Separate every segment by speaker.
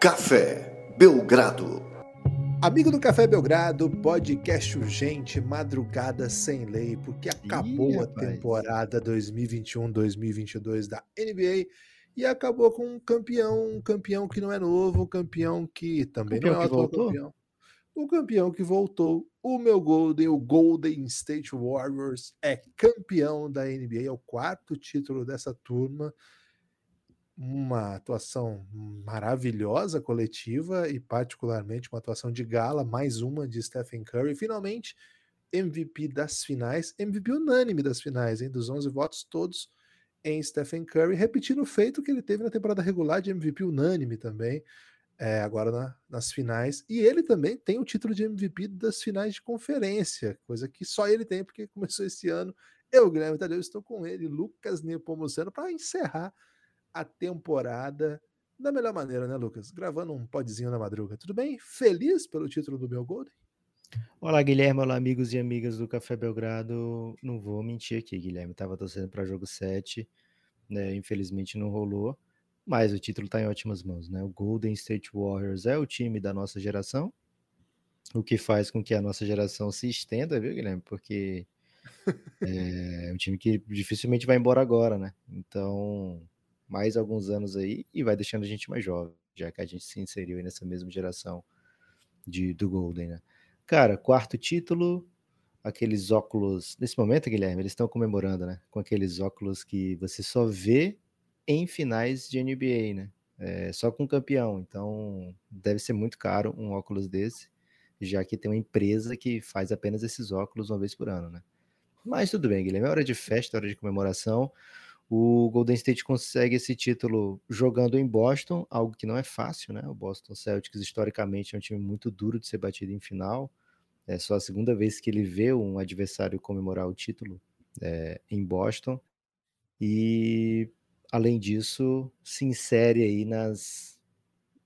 Speaker 1: Café Belgrado.
Speaker 2: Amigo do Café Belgrado, podcast urgente, madrugada sem lei, porque acabou
Speaker 3: Ih,
Speaker 2: a
Speaker 3: rapaz.
Speaker 2: temporada 2021-2022 da NBA e acabou com um campeão, um campeão que não é novo, um campeão que também
Speaker 3: Campeão
Speaker 2: não é atual
Speaker 3: voltou?
Speaker 2: campeão. O campeão que voltou, o meu Golden, o Golden State Warriors é campeão da NBA, é o quarto título dessa turma uma atuação maravilhosa coletiva e particularmente uma atuação de gala, mais uma de Stephen Curry, finalmente MVP das finais, MVP unânime das finais, hein, dos 11 votos todos em Stephen Curry, repetindo o feito que ele teve na temporada regular de MVP unânime também, é, agora na- nas finais, e ele também tem o título de MVP das finais de conferência, coisa que só ele tem porque começou esse ano. Eu, Guilherme Tadeu, estou com ele, Lucas Nepomuceno, para encerrar a temporada da melhor maneira, né, Lucas? Gravando um podzinho na madruga. Tudo bem? Feliz pelo título do meu Golden?
Speaker 3: Olá, Guilherme. Olá, amigos e amigas do Café Belgrado. Não vou mentir aqui, Guilherme. Tava torcendo para jogo 7, né? Infelizmente não rolou, mas o título tá em ótimas mãos, né? O Golden State Warriors é o time da nossa geração, o que faz com que a nossa geração se estenda, viu, Guilherme? Porque é um time que dificilmente vai embora agora, né? Então, mais alguns anos aí e vai deixando a gente mais jovem, já que a gente se inseriu nessa mesma geração de, do Golden, né? Cara, quarto título, aqueles óculos. Nesse momento, Guilherme, eles estão comemorando, né? Com aqueles óculos que você só vê em finais de NBA, né? É, só com campeão. Então, deve ser muito caro um óculos desse, já que tem uma empresa que faz apenas esses óculos uma vez por ano, né? Mas tudo bem, Guilherme. É hora de festa, é hora de comemoração. O Golden State consegue esse título jogando em Boston, algo que não é fácil, né? O Boston Celtics, historicamente, é um time muito duro de ser batido em final. É só a segunda vez que ele vê um adversário comemorar o título é, em Boston. E, além disso, se insere aí nas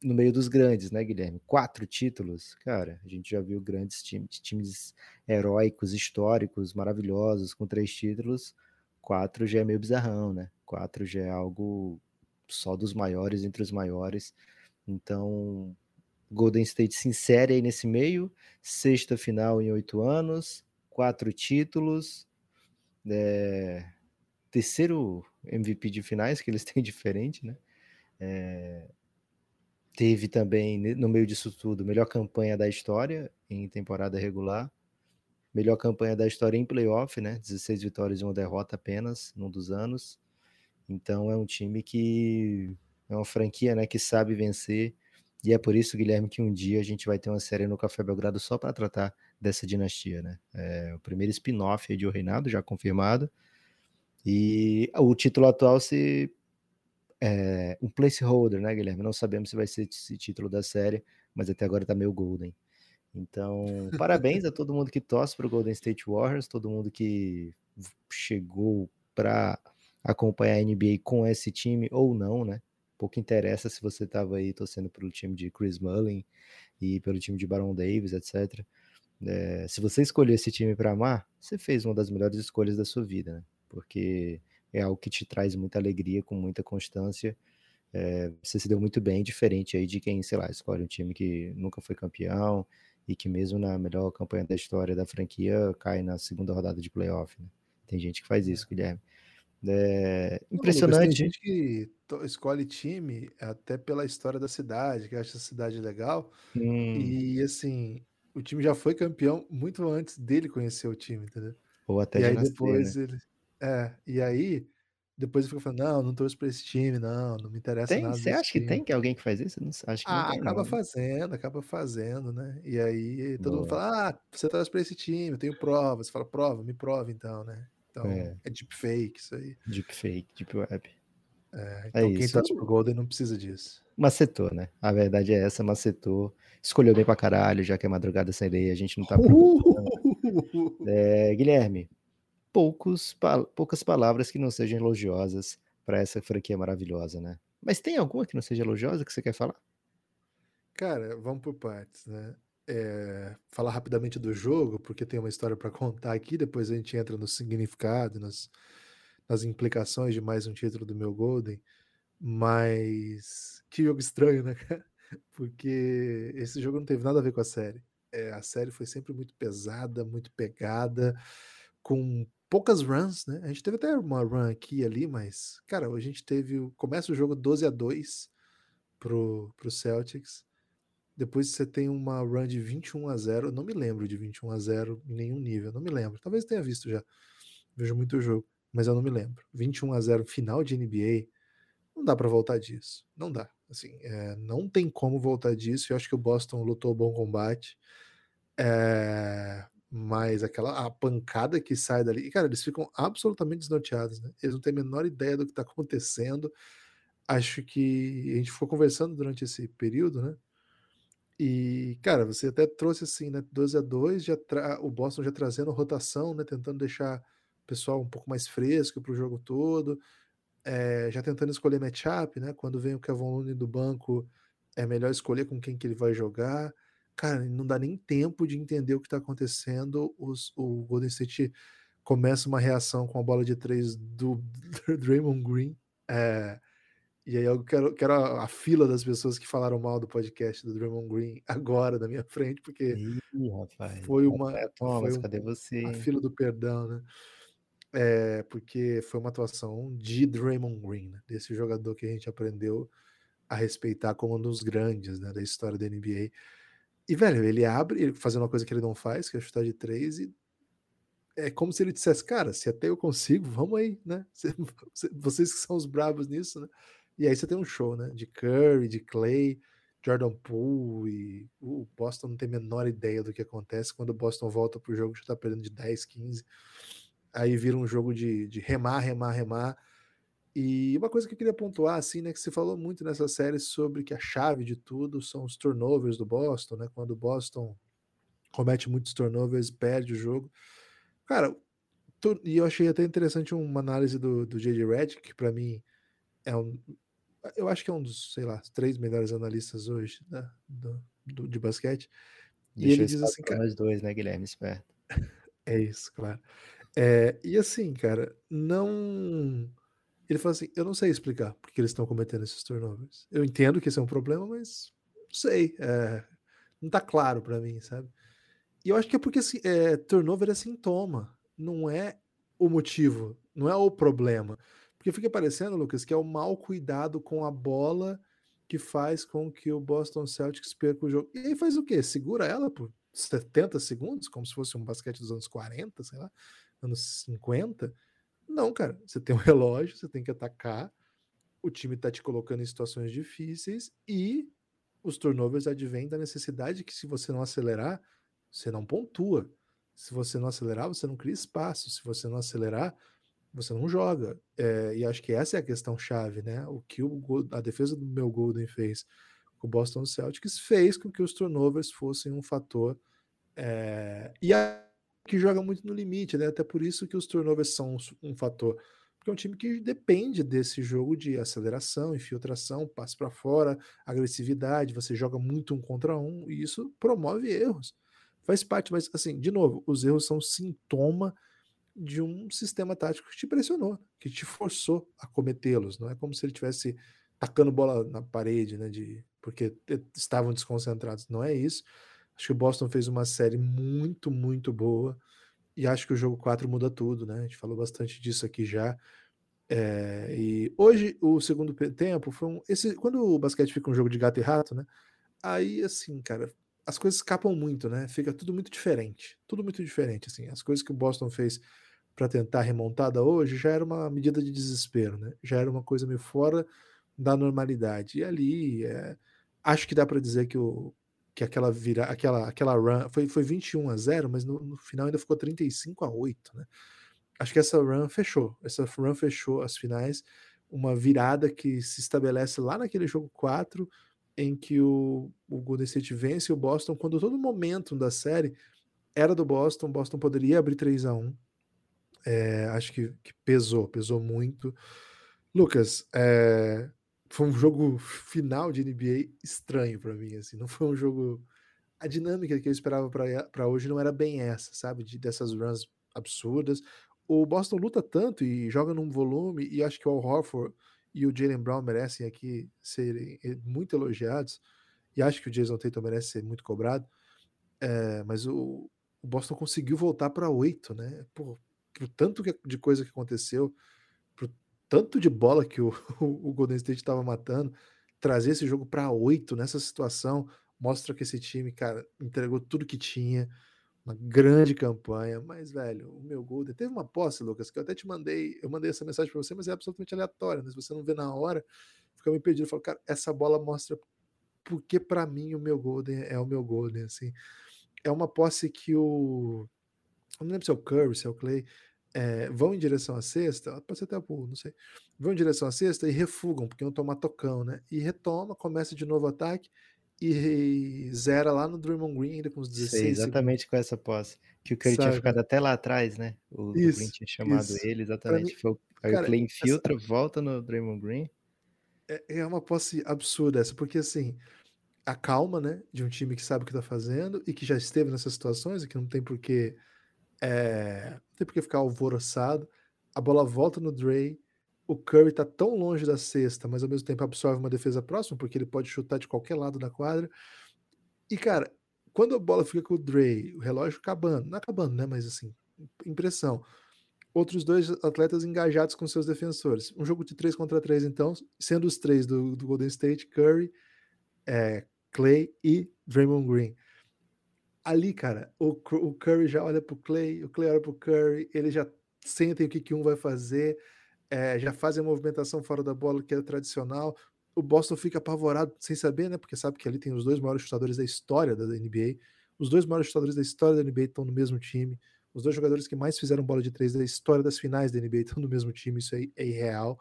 Speaker 3: no meio dos grandes, né, Guilherme? Quatro títulos, cara. A gente já viu grandes times, times heróicos, históricos, maravilhosos, com três títulos. Quatro já é meio bizarrão, né? Quatro já é algo só dos maiores entre os maiores. Então, Golden State se insere aí nesse meio, sexta final em oito anos, quatro títulos, é, terceiro MVP de finais que eles têm diferente, né? É, teve também, no meio disso tudo, melhor campanha da história em temporada regular, melhor campanha da história em playoff, né? 16 vitórias e uma derrota apenas num dos anos. Então é um time que é uma franquia, né, que sabe vencer. E é por isso, Guilherme, que um dia a gente vai ter uma série no Café Belgrado só para tratar dessa dinastia, né? É o primeiro spin-off de O Reinado, já confirmado. E o título atual se é um placeholder, né, Guilherme? Não sabemos se vai ser esse título da série, mas até agora tá meio golden. Então, parabéns a todo mundo que torce para o Golden State Warriors, todo mundo que chegou para acompanhar a NBA com esse time ou não, né? Pouco interessa se você estava aí torcendo pelo time de Chris Mullin e pelo time de Baron Davis, etc. É, se você escolher esse time para amar, você fez uma das melhores escolhas da sua vida, né? Porque é algo que te traz muita alegria, com muita constância. É, você se deu muito bem, diferente aí de quem, sei lá, escolhe um time que nunca foi campeão e que mesmo na melhor campanha da história da franquia cai na segunda rodada de playoff, né? Tem gente que faz isso, Guilherme. É,
Speaker 2: Não,
Speaker 3: impressionante.
Speaker 2: tem gente que escolhe time até pela história da cidade, que acha a cidade legal.
Speaker 3: Hum,
Speaker 2: E assim, o time já foi campeão muito antes dele conhecer o time, entendeu?
Speaker 3: ou até
Speaker 2: E aí
Speaker 3: nascer,
Speaker 2: depois
Speaker 3: né?
Speaker 2: ele. É, e aí depois ele fica falando, não, não torço pra esse time, não, não me interessa
Speaker 3: Tem?
Speaker 2: nada
Speaker 3: Você acha que
Speaker 2: time.
Speaker 3: tem que alguém que faz isso? Não acho que
Speaker 2: Ah,
Speaker 3: tem,
Speaker 2: acaba
Speaker 3: não.
Speaker 2: fazendo, acaba fazendo, né? E aí todo mundo
Speaker 3: Boa.
Speaker 2: fala, ah, você torce pra esse time, eu tenho prova. Você fala, prova, me prova então, né? Então,
Speaker 3: É,
Speaker 2: é deepfake isso aí.
Speaker 3: deepfake, deep web.
Speaker 2: É,
Speaker 3: É
Speaker 2: então quem
Speaker 3: isso.
Speaker 2: torce pro Golden não precisa disso.
Speaker 3: Macetou, né? A verdade é essa, macetou. Escolheu bem pra caralho, já que é madrugada sem lei, a gente não tá.
Speaker 2: Uhul!
Speaker 3: É, Guilherme, poucos, poucas palavras que não sejam elogiosas para essa franquia maravilhosa, né? Mas tem alguma que não seja elogiosa que você quer falar?
Speaker 2: Cara, vamos por partes, né? É, falar rapidamente do jogo, porque tem uma história para contar aqui, depois a gente entra no significado, nas, nas implicações de mais um título do meu Golden. Mas que jogo estranho, né, cara? porque esse jogo não teve nada a ver com a série. É, a série foi sempre muito pesada, muito pegada, com poucas runs, né? A gente teve até uma run aqui e ali, mas, cara, a gente teve. Começa o jogo 12 a 2 pro, pro Celtics. Depois você tem uma run de 21 a 0. Eu não me lembro de 21 a 0 em nenhum nível. Não me lembro. Talvez tenha visto já. Vejo muito jogo, mas eu não me lembro. 21 a 0 final de NBA. Não dá para voltar disso. Não dá. Assim, é, não tem como voltar disso. Eu acho que o Boston lutou bom combate. É, mas aquela a pancada que sai dali, cara, eles ficam absolutamente desnorteados, né? Eles não têm a menor ideia do que está acontecendo. Acho que a gente ficou conversando durante esse período, né? E, cara, você até trouxe assim, né? 12 a 2 já tra... o Boston já trazendo rotação, né? Tentando deixar o pessoal um pouco mais fresco para o jogo todo. É, já tentando escolher matchup, né? Quando vem o Kevin Looney do banco, é melhor escolher com quem que ele vai jogar cara, não dá nem tempo de entender o que está acontecendo. Os, o Golden State começa uma reação com a bola de três do, Draymond Green. É, e aí eu quero, quero a, a, fila das pessoas que falaram mal do podcast do Draymond Green agora na minha frente, porque
Speaker 3: Ih, rapaz,
Speaker 2: foi uma.
Speaker 3: Thomas,
Speaker 2: foi um,
Speaker 3: cadê você?
Speaker 2: A fila do perdão, né? É, porque foi uma atuação de Draymond Green, né? desse jogador que a gente aprendeu a respeitar como um dos grandes né, da história da NBA. E, velho, ele abre, fazendo uma coisa que ele não faz, que é chutar de três, e é como se ele dissesse, cara, se até eu consigo, vamos aí, né? Vocês que são os bravos nisso, né? E aí você tem um show, né? De Curry, de Clay, Jordan Poole, e o Boston não tem a menor ideia do que acontece. Quando o Boston volta pro jogo, já tá perdendo de 10, 15. Aí vira um jogo de, de remar, remar, remar e uma coisa que eu queria pontuar, assim, né, que você falou muito nessa série sobre que a chave de tudo são os turnovers do Boston, né? Quando o Boston comete muitos turnovers, perde o jogo. Cara, e eu achei até interessante uma análise do, do J.J. Redick, que para mim é um. Eu acho que é um dos, sei lá, três melhores analistas hoje né, do, do, de basquete.
Speaker 3: Deixa e ele diz assim, cara. Nós dois, né, Guilherme? Esperto.
Speaker 2: É isso, claro. É, e assim, cara, não ele falou assim: eu não sei explicar porque eles estão cometendo esses turnovers. Eu entendo que esse é um problema, mas não sei. É, não tá claro para mim, sabe? E eu acho que é porque assim, é, turnover é sintoma, não é o motivo, não é o problema. Porque fica parecendo, Lucas, que é o mau cuidado com a bola que faz com que o Boston Celtics perca o jogo. E aí faz o quê? Segura ela por 70 segundos, como se fosse um basquete dos anos 40, sei lá, anos 50 não, cara, você tem um relógio, você tem que atacar, o time tá te colocando em situações difíceis e os turnovers advêm da necessidade que se você não acelerar, você não pontua. Se você não acelerar, você não cria espaço. Se você não acelerar, você não joga. É, e acho que essa é a questão chave, né? O que o, a defesa do meu Golden fez com o Boston Celtics fez com que os turnovers fossem um fator. É, e a que joga muito no limite, né? Até por isso que os turnovers são um fator. Porque é um time que depende desse jogo de aceleração, infiltração, passe para fora, agressividade, você joga muito um contra um, e isso promove erros. Faz parte, mas assim, de novo, os erros são sintoma de um sistema tático que te pressionou, que te forçou a cometê-los. Não é como se ele tivesse tacando bola na parede, né? De, porque estavam desconcentrados. Não é isso. Acho que o Boston fez uma série muito, muito boa. E acho que o jogo 4 muda tudo, né? A gente falou bastante disso aqui já. É, e hoje, o segundo tempo foi um. Esse, quando o basquete fica um jogo de gato e rato, né? Aí, assim, cara, as coisas escapam muito, né? Fica tudo muito diferente. Tudo muito diferente, assim. As coisas que o Boston fez para tentar remontada hoje já era uma medida de desespero, né? Já era uma coisa meio fora da normalidade. E ali, é, acho que dá para dizer que o, que aquela vira, aquela, aquela run foi, foi 21 a 0, mas no, no, final ainda ficou 35 a 8, né? Acho que essa run fechou. Essa run fechou as finais, uma virada que se estabelece lá naquele jogo 4, em que o, o Golden State vence o Boston, quando todo momento da série era do Boston, Boston poderia abrir 3 a 1 é, acho que, que, pesou, pesou muito. Lucas, é, foi um jogo final de NBA estranho para mim, assim, não foi um jogo a dinâmica que eu esperava para hoje não era bem essa, sabe, de dessas runs absurdas. O Boston luta tanto e joga num volume e acho que o Al Horford e o Jalen Brown merecem aqui serem eh, muito elogiados. e acho que o Jason Tatum merece ser muito cobrado, é, mas o, o, Boston conseguiu voltar para oito, né? Por, por tanto que, de coisa que aconteceu, tanto de bola que o, o, Golden State estava matando, trazer esse jogo para oito nessa situação mostra que esse time, cara, entregou tudo que tinha uma grande campanha, mas, velho, o meu Golden. Teve uma posse, Lucas, que eu até te mandei. Eu mandei essa mensagem para você, mas é absolutamente aleatória, né? Se você não vê na hora, fica me pedindo. Eu falo, cara, essa bola mostra porque, para mim, o meu Golden é o meu Golden, assim. É uma posse que o. Eu não lembro se é o Curry, se é o Clay. É, vão em direção à cesta, pode ser até o não sei. Vão em direção à cesta e refugam, porque não tomar tocão, né? E retoma, começa de novo o ataque e zera lá no Draymond Green ainda com os 16
Speaker 3: Sei, exatamente segundos. com essa posse. Que o Curry tinha ficado até lá atrás, né? O, isso, o Green tinha chamado isso. ele, exatamente. Mim, Foi, aí cara, o Clay infiltra, essa... volta no Draymond Green.
Speaker 2: É, é uma posse absurda essa, porque assim, a calma, né, de um time que sabe o que tá fazendo e que já esteve nessas situações e que não tem por que é, não tem por que ficar alvoroçado. A bola volta no Dre, o Curry tá tão longe da cesta, mas ao mesmo tempo absorve uma defesa próxima, porque ele pode chutar de qualquer lado da quadra. E, cara, quando a bola fica com o Dre, o relógio acabando, não acabando, né? Mas assim, impressão. Outros dois atletas engajados com seus defensores. Um jogo de três contra três, então, sendo os três do, do Golden State, Curry, é, Clay e Draymond Green. Ali, cara, o, o Curry já olha pro Clay, o Clay olha pro Curry, eles já sentem o que, que um vai fazer é, já fazem a movimentação fora da bola que é tradicional. O Boston fica apavorado sem saber, né? Porque sabe que ali tem os dois maiores chutadores da história da NBA. Os dois maiores chutadores da história da NBA estão no mesmo time. Os dois jogadores que mais fizeram bola de três da história das finais da NBA estão no mesmo time. Isso aí é irreal.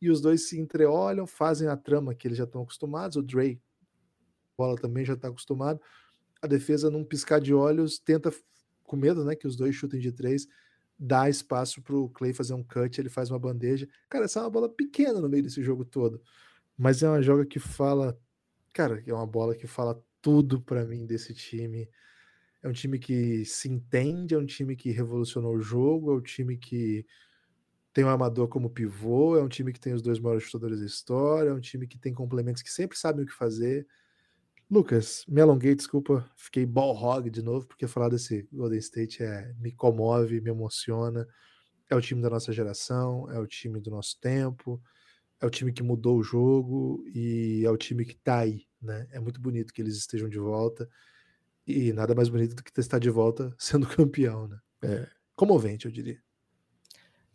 Speaker 2: E os dois se entreolham, fazem a trama que eles já estão acostumados. O Dre, bola também já está acostumado. A defesa, num piscar de olhos, tenta com medo, né? Que os dois chutem de três dá espaço para o Clay fazer um cut, ele faz uma bandeja. Cara, essa é uma bola pequena no meio desse jogo todo, mas é uma joga que fala, cara, é uma bola que fala tudo para mim desse time. É um time que se entende, é um time que revolucionou o jogo, é um time que tem um amador como pivô, é um time que tem os dois maiores chutadores da história, é um time que tem complementos que sempre sabem o que fazer. Lucas, me alonguei, desculpa, fiquei ball hog de novo, porque falar desse Golden State é, me comove, me emociona. É o time da nossa geração, é o time do nosso tempo, é o time que mudou o jogo e é o time que tá aí, né? É muito bonito que eles estejam de volta e nada mais bonito do que estar de volta sendo campeão, né? É comovente, eu diria.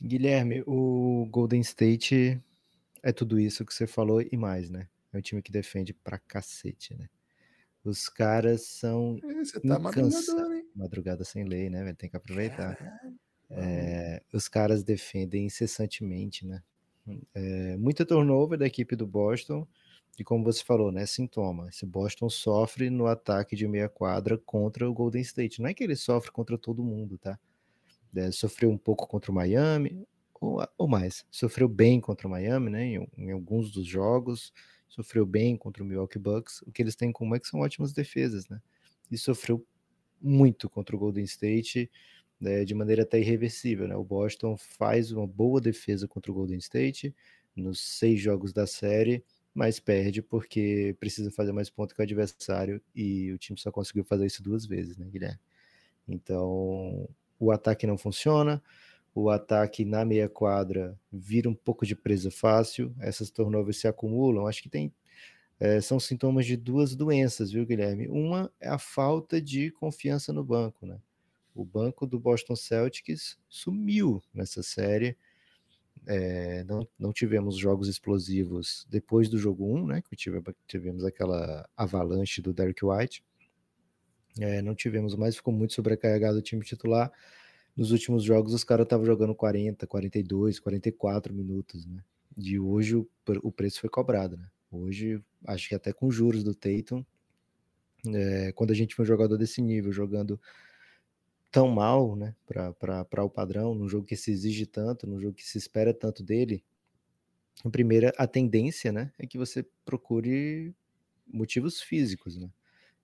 Speaker 3: Guilherme, o Golden State é tudo isso que você falou e mais, né? É um time que defende pra cacete, né? Os caras são.
Speaker 2: Você tá madrugador, hein?
Speaker 3: Madrugada sem lei, né? Tem que aproveitar. É, os caras defendem incessantemente, né? É, muita turnover da equipe do Boston. E como você falou, né? Sintoma. Esse Boston sofre no ataque de meia quadra contra o Golden State. Não é que ele sofre contra todo mundo, tá? É, sofreu um pouco contra o Miami, ou, ou mais. Sofreu bem contra o Miami, né? Em, em alguns dos jogos sofreu bem contra o Milwaukee Bucks. O que eles têm em comum é que são ótimas defesas, né? E sofreu muito contra o Golden State né, de maneira até irreversível, né? O Boston faz uma boa defesa contra o Golden State nos seis jogos da série, mas perde porque precisa fazer mais pontos que o adversário e o time só conseguiu fazer isso duas vezes, né, Guilherme? Então, o ataque não funciona, o ataque na meia quadra vira um pouco de presa fácil, essas turnovers se acumulam. Acho que tem é, são sintomas de duas doenças, viu, Guilherme? Uma é a falta de confiança no banco, né? O banco do Boston Celtics sumiu nessa série. É, não, não tivemos jogos explosivos depois do jogo 1, né? Que tivemos, aquela avalanche do Derek White. É, não tivemos mais, ficou muito sobrecarregado o time titular nos últimos jogos os caras estavam jogando 40, 42, 44 minutos, né? De hoje o, preço foi cobrado, né? Hoje, acho que até com juros do Tatum, é, quando a gente foi um jogador desse nível, jogando tão mal, né, para o padrão, num jogo que se exige tanto, num jogo que se espera tanto dele, a primeira, a tendência, né, é que você procure motivos físicos, né,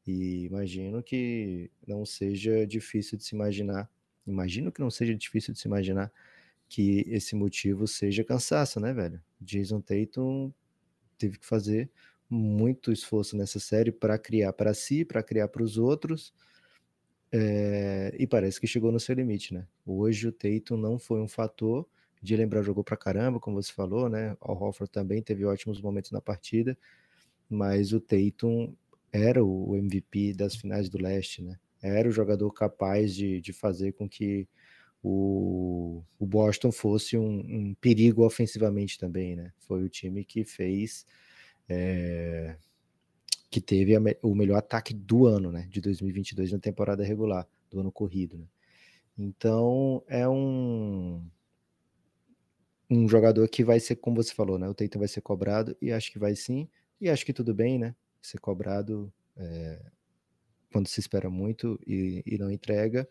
Speaker 3: e imagino que não seja difícil de se imaginar Imagino que não seja difícil de se imaginar que esse motivo seja cansaço, né, velho? Jason Tatum teve que fazer muito esforço nessa série para criar para si, para criar para os outros, é, e parece que chegou no seu limite, né? Hoje o Tatum não foi um fator, de lembrar jogou para caramba, como você falou, né? O Hofford também teve ótimos momentos na partida, mas o Tatum era o MVP das finais do leste, né? Era o jogador capaz de, de fazer com que o, o Boston fosse um, um, perigo ofensivamente também, né? Foi o time que fez é, que teve a, o melhor ataque do ano, né? De 2022 na temporada regular, do ano corrido, né? Então é um um jogador que vai ser, como você falou, né? O Tatum vai ser cobrado e acho que vai sim, e acho que tudo bem, né? Ser cobrado é, quando se espera muito e, e não entrega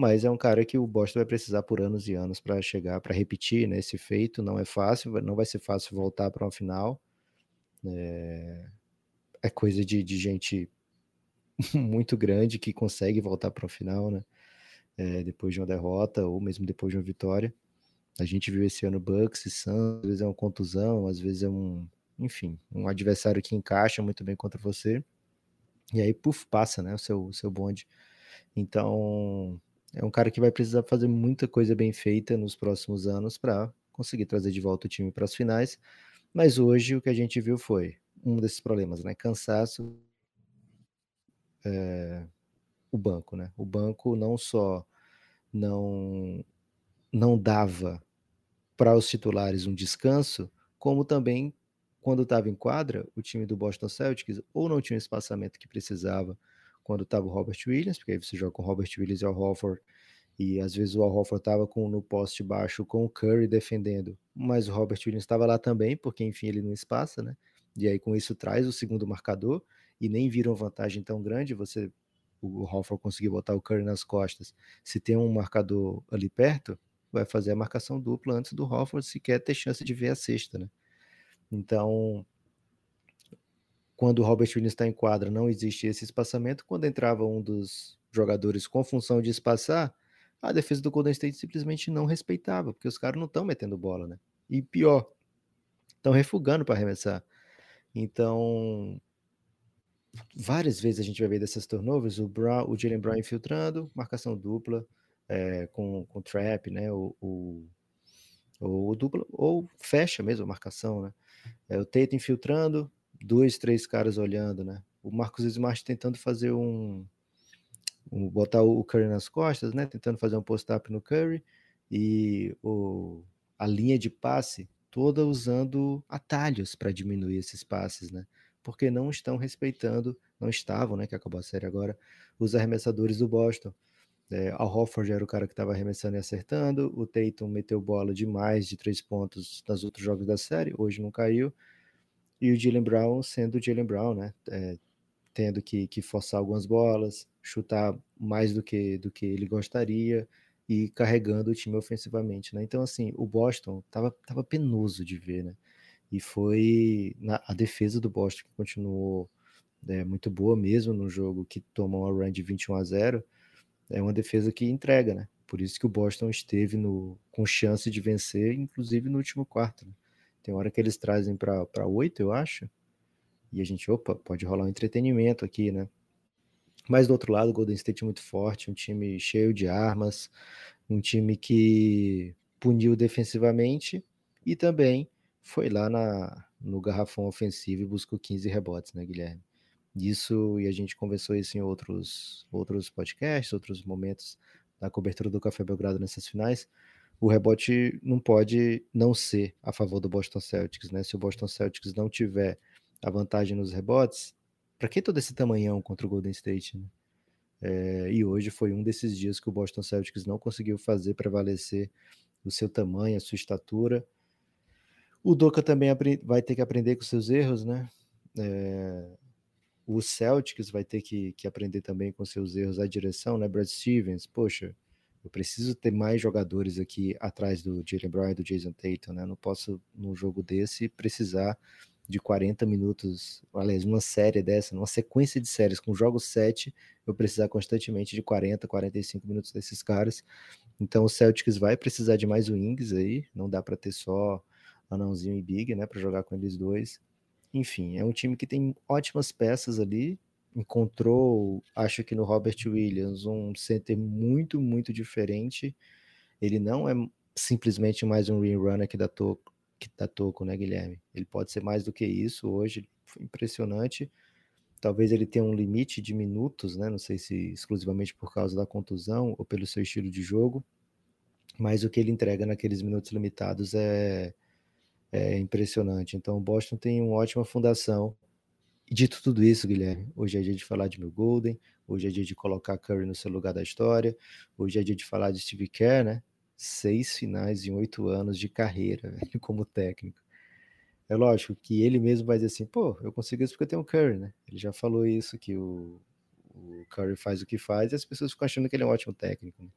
Speaker 3: mas é um cara que o Boston vai precisar por anos e anos para chegar, para repetir né, esse feito. Não é fácil, não vai ser fácil voltar para uma final. É, é coisa de, de, gente muito grande que consegue voltar para uma final, né? É, depois de uma derrota ou mesmo depois de uma vitória. A gente viu esse ano Bucks e Suns, às vezes é uma contusão, às vezes é um, enfim, um adversário que encaixa muito bem contra você. E aí, puf, passa, né, o seu, o seu bonde. Então, é um cara que vai precisar fazer muita coisa bem feita nos próximos anos para conseguir trazer de volta o time para as finais. Mas hoje o que a gente viu foi um desses problemas, né? Cansaço. É, o banco, né? O banco não só não não dava para os titulares um descanso, como também quando estava em quadra, o time do Boston Celtics ou não tinha o espaçamento que precisava quando estava o Robert Williams, porque aí você joga com o Robert Williams e o Hofford, e às vezes o Al Horford estava no poste baixo com o Curry defendendo, mas o Robert Williams estava lá também, porque enfim ele não espaça, né? E aí com isso traz o segundo marcador e nem vira uma vantagem tão grande, você o Hofford conseguir botar o Curry nas costas. Se tem um marcador ali perto, vai fazer a marcação dupla antes do Hofford se quer ter chance de ver a sexta, né? Então, quando o Robert Williams está em quadra, não existe esse espaçamento. Quando entrava um dos jogadores com função de espaçar, a defesa do Golden State simplesmente não respeitava, porque os caras não estão metendo bola, né? E pior, estão refugando para arremessar. Então, várias vezes a gente vai ver dessas turnovers, o, Brown, o Jalen Brown infiltrando, marcação dupla, é, com, com trap, né? O, o, dupla, ou fecha mesmo a marcação, né? É, o Tate infiltrando, dois, três caras olhando, né? O Marcos Smart tentando fazer um, um botar o Curry nas costas, né? Tentando fazer um post-up no Curry e o, a linha de passe toda usando atalhos para diminuir esses passes, né? Porque não estão respeitando, não estavam, né? Que acabou a série agora, os arremessadores do Boston. É, Al Hofford era o cara que estava arremessando e acertando. O Tatum meteu bola de mais de três pontos nos outros jogos da série, hoje não caiu e o Jalen Brown sendo o Jalen Brown, né? É, tendo que, que forçar algumas bolas, chutar mais do que, do que ele gostaria e carregando o time ofensivamente, né? Então, assim, o Boston tava, tava penoso de ver, né? E foi na, a defesa do Boston que continuou é, muito boa mesmo no jogo que tomou uma run de 21 a 0. É uma defesa que entrega, né? Por isso que o Boston esteve no, com chance de vencer, inclusive no último quarto. Né? Tem hora que eles trazem para oito, eu acho. E a gente, opa, pode rolar um entretenimento aqui, né? Mas do outro lado, o Golden State é muito forte, um time cheio de armas, um time que puniu defensivamente e também foi lá na, no garrafão ofensivo e buscou 15 rebotes, né, Guilherme? Isso, e a gente conversou isso em outros, outros podcasts, outros momentos da cobertura do Café Belgrado nessas finais o rebote não pode não ser a favor do Boston Celtics, né? Se o Boston Celtics não tiver a vantagem nos rebotes, para que todo esse tamanhão contra o Golden State? Né? É, e hoje foi um desses dias que o Boston Celtics não conseguiu fazer prevalecer o seu tamanho, a sua estatura. O Doca também vai ter que aprender com seus erros, né? É, o Celtics vai ter que, que aprender também com seus erros a direção, né? Brad Stevens, poxa, eu preciso ter mais jogadores aqui atrás do Jalen Brown e do Jason Tatum, né? Não posso, num jogo desse, precisar de 40 minutos, aliás, numa série dessa, numa sequência de séries com jogos 7, eu precisar constantemente de 40, 45 minutos desses caras. Então o Celtics vai precisar de mais wings aí, não dá para ter só Anãozinho e Big, né, para jogar com eles dois. Enfim, é um time que tem ótimas peças ali. Encontrou, acho que no Robert Williams, um center muito, muito diferente. Ele não é simplesmente mais um ring runner que dá toco, que dá toco, né, Guilherme? Ele pode ser mais do que isso hoje. Foi impressionante. Talvez ele tenha um limite de minutos, né? Não sei se exclusivamente por causa da contusão ou pelo seu estilo de jogo, mas o que ele entrega naqueles minutos limitados é, é impressionante. Então, o Boston tem uma ótima fundação. E dito tudo isso, Guilherme, hoje é dia de falar de Mil Golden, hoje é dia de colocar Curry no seu lugar da história, hoje é dia de falar de Steve Kerr, né? Seis finais em oito anos de carreira como técnico. É lógico que ele mesmo vai dizer assim, pô, eu consigo isso porque eu tenho Curry, né? Ele já falou isso, que o, o Curry faz o que faz e as pessoas ficam achando que ele é um ótimo técnico. Né?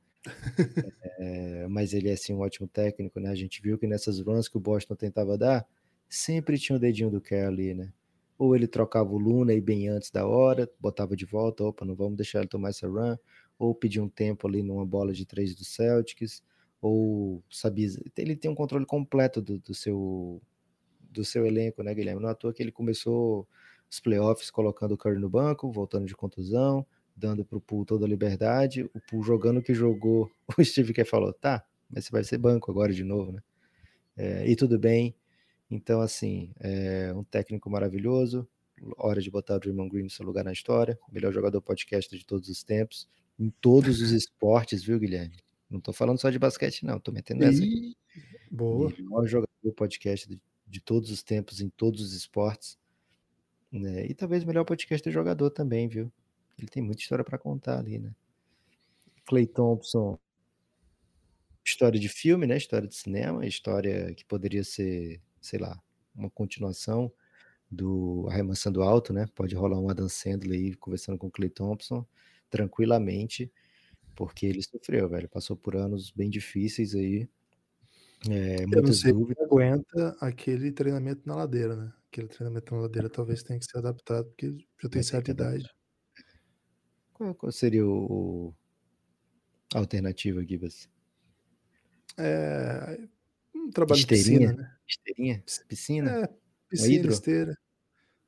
Speaker 3: É, mas ele é sim um ótimo técnico, né? A gente viu que nessas runs que o Boston tentava dar, sempre tinha o dedinho do Kerr ali, né? Ou ele trocava o Luna e bem antes da hora, botava de volta, opa, não vamos deixar ele tomar essa run, ou pedir um tempo ali numa bola de três do Celtics, ou sabia, ele tem um controle completo do, do seu do seu elenco, né, Guilherme? Não à toa que ele começou os playoffs colocando o Curry no banco, voltando de contusão, dando para o Pool toda a liberdade, o Pool jogando o que jogou, o Steve Kerr falou, tá, mas você vai ser banco agora de novo, né? É, e tudo bem, então assim, é um técnico maravilhoso, hora de botar o Draymond Green no seu lugar na história, melhor jogador podcast de todos os tempos, em todos os esportes, viu, Guilherme? Não tô falando só de basquete, não, tô metendo essa.
Speaker 2: Boa.
Speaker 3: Melhor jogador podcast de de todos os tempos, em todos os esportes. Né? E talvez o melhor podcast de jogador também, viu? Ele tem muita história para contar ali, né? Clay Thompson, história de filme, né? História de cinema, história que poderia ser, sei lá, uma continuação do Arremessando Alto, né? Pode rolar um Adam Sandler aí conversando com o Clay Thompson tranquilamente, porque ele sofreu, velho. Passou por anos bem difíceis aí é,
Speaker 2: Eu não sei dúvidas. aguenta aquele treinamento na ladeira, né? Aquele treinamento na ladeira talvez tenha que ser adaptado, porque já tem certa idade.
Speaker 3: Qual seria o, a alternativa, Gibas?
Speaker 2: É, um trabalho Esteirinha? de piscina, né?
Speaker 3: Esteirinha? Piscina?
Speaker 2: É, piscina, hidro? esteira.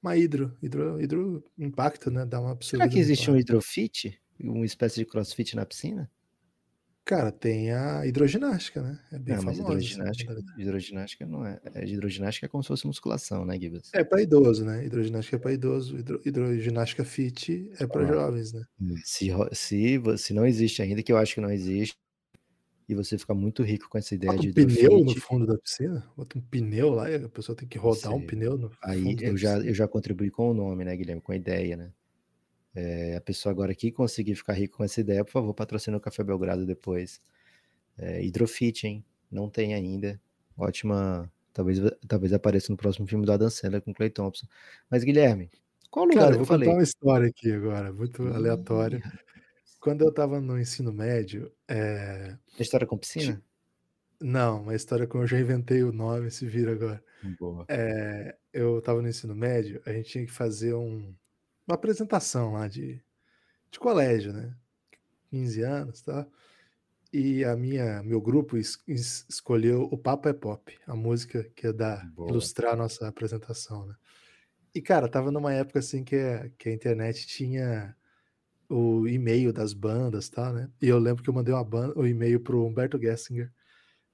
Speaker 2: Uma hidro. Hidro, hidro impacta, né? Dá uma absorvida.
Speaker 3: Será que existe um hidrofit? Uma espécie de crossfit na piscina?
Speaker 2: Cara, tem a hidroginástica, né?
Speaker 3: É bem não, mas hidroginástica, hidroginástica não é. é. Hidroginástica é como se fosse musculação, né, Gibbs?
Speaker 2: É para idoso, né? Hidroginástica é para idoso. Hidro, hidroginástica fit é para ah, jovens, né?
Speaker 3: Se, se, se não existe ainda, que eu acho que não existe, e você fica muito rico com essa ideia
Speaker 2: Bota
Speaker 3: um
Speaker 2: de pneu no fundo da piscina? Bota um pneu lá e a pessoa tem que rodar um pneu no
Speaker 3: Aí eu já, eu já contribuí com o nome, né, Guilherme? Com a ideia, né? É, a pessoa agora que conseguir ficar rico com essa ideia, por favor, patrocine o Café Belgrado depois. É, Hidrofit, hein? Não tem ainda. Ótima. Talvez, talvez apareça no próximo filme do Adam Sandler com Clay Thompson. Mas, Guilherme, qual lugar
Speaker 2: Cara,
Speaker 3: eu
Speaker 2: vou
Speaker 3: falei?
Speaker 2: contar uma história aqui agora, muito aleatória. Quando eu tava no ensino médio. É...
Speaker 3: História com piscina?
Speaker 2: Não, uma história que eu já inventei o nome, se vira agora.
Speaker 3: Boa.
Speaker 2: É, eu tava no ensino médio, a gente tinha que fazer um, uma apresentação lá de, de colégio, né? 15 anos, tá? E a minha, meu grupo es, es, escolheu o Papo é Pop, a música que ia dar, Boa. ilustrar a nossa apresentação, né? E, cara, tava numa época assim que a, que a internet tinha o e-mail das bandas, tá, né? E eu lembro que eu mandei uma banda, o e-mail pro Humberto Gessinger,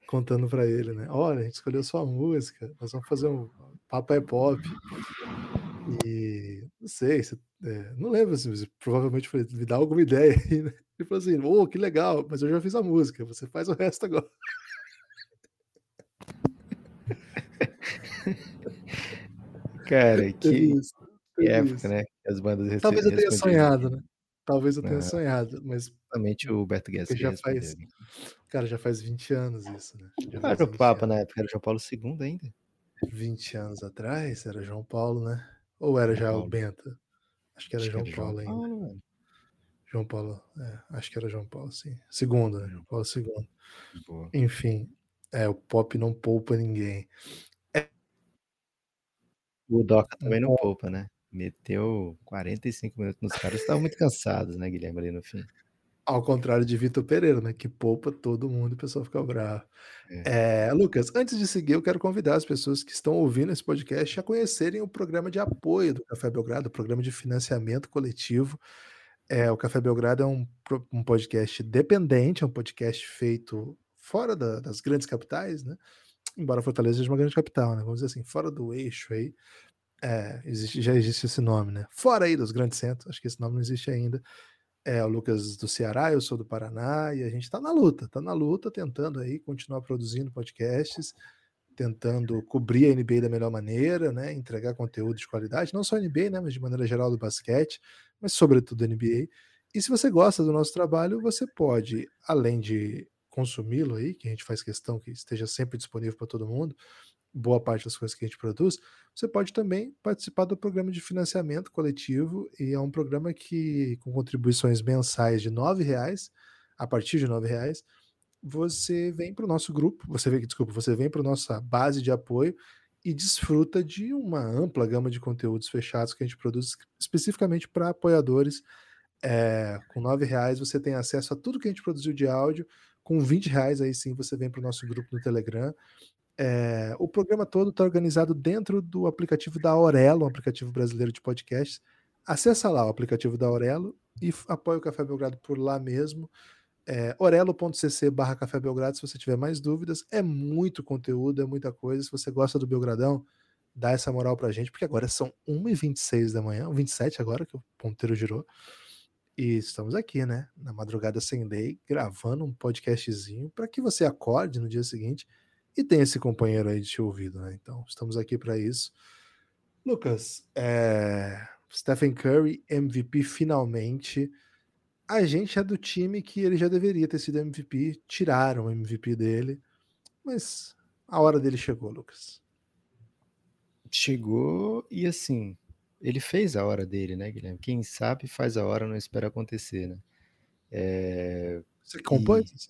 Speaker 2: contando para ele, né? Olha, a gente escolheu sua música, nós vamos fazer um Papo é Pop. E não sei, você, é, não lembro, assim, provavelmente falei, me dá alguma ideia aí, né? Ele falou assim, ô, oh, que legal, mas eu já fiz a música, você faz o resto agora.
Speaker 3: Cara, que, isso, que época, isso. né? As bandas
Speaker 2: Talvez eu tenha sonhado, né? Talvez eu tenha ah, sonhado, mas.
Speaker 3: Somente o Beto Guedes.
Speaker 2: Já faz, cara, já faz 20 anos isso, né?
Speaker 3: Era o Papa anos. na época, era João Paulo II ainda.
Speaker 2: 20 anos atrás, era João Paulo, né? Ou era já o Benta? Acho que era acho João que era Paulo João ainda. Paulo, João Paulo, é, acho que era João Paulo, sim. Segundo, né? João Paulo segundo. Boa. Enfim, é, o pop não poupa ninguém. É...
Speaker 3: O Doca também não poupa, né? Meteu 45 minutos nos caras, estavam muito cansados, né, Guilherme, ali no fim.
Speaker 2: Ao contrário de Vitor Pereira, né? Que poupa todo mundo e o pessoal fica bravo. É. É, Lucas, antes de seguir, eu quero convidar as pessoas que estão ouvindo esse podcast a conhecerem o programa de apoio do Café Belgrado, o programa de financiamento coletivo. É, o Café Belgrado é um, um podcast dependente, é um podcast feito fora da, das grandes capitais, né? Embora Fortaleza seja uma grande capital, né? Vamos dizer assim, fora do eixo aí. É, existe, já existe esse nome, né? Fora aí dos grandes centros, acho que esse nome não existe ainda. É o Lucas do Ceará, eu sou do Paraná, e a gente está na luta, está na luta, tentando aí continuar produzindo podcasts, tentando cobrir a NBA da melhor maneira, né? Entregar conteúdo de qualidade, não só a NBA, né? Mas de maneira geral do basquete, mas sobretudo a NBA. E se você gosta do nosso trabalho, você pode, além de consumi-lo aí, que a gente faz questão que esteja sempre disponível para todo mundo, boa parte das coisas que a gente produz, você pode também participar do programa de financiamento coletivo e é um programa que com contribuições mensais de R$ reais a partir de R$ reais você vem para o nosso grupo, você vem, desculpa, você vem para nossa base de apoio e desfruta de uma ampla gama de conteúdos fechados que a gente produz especificamente para apoiadores. É, com R$ reais você tem acesso a tudo que a gente produziu de áudio. Com 20 reais aí sim você vem para o nosso grupo no Telegram é, o programa todo está organizado dentro do aplicativo da Aurelo, um aplicativo brasileiro de podcasts. Acesse lá o aplicativo da Aurelo e apoie o Café Belgrado por lá mesmo. É, orelo.cc barra Café Belgrado, se você tiver mais dúvidas. É muito conteúdo, é muita coisa. Se você gosta do Belgradão, dá essa moral pra gente, porque agora são 1h26 da manhã, 27 agora, que o ponteiro girou. E estamos aqui, né? Na madrugada sem lei, gravando um podcastzinho para que você acorde no dia seguinte e tem esse companheiro aí de te ouvido, né? Então, estamos aqui para isso. Lucas, é... Stephen Curry, MVP finalmente. A gente é do time que ele já deveria ter sido MVP, tiraram o MVP dele, mas a hora dele chegou, Lucas.
Speaker 3: Chegou e assim, ele fez a hora dele, né, Guilherme? Quem sabe faz a hora, não espera acontecer, né? É...
Speaker 2: Você compôs?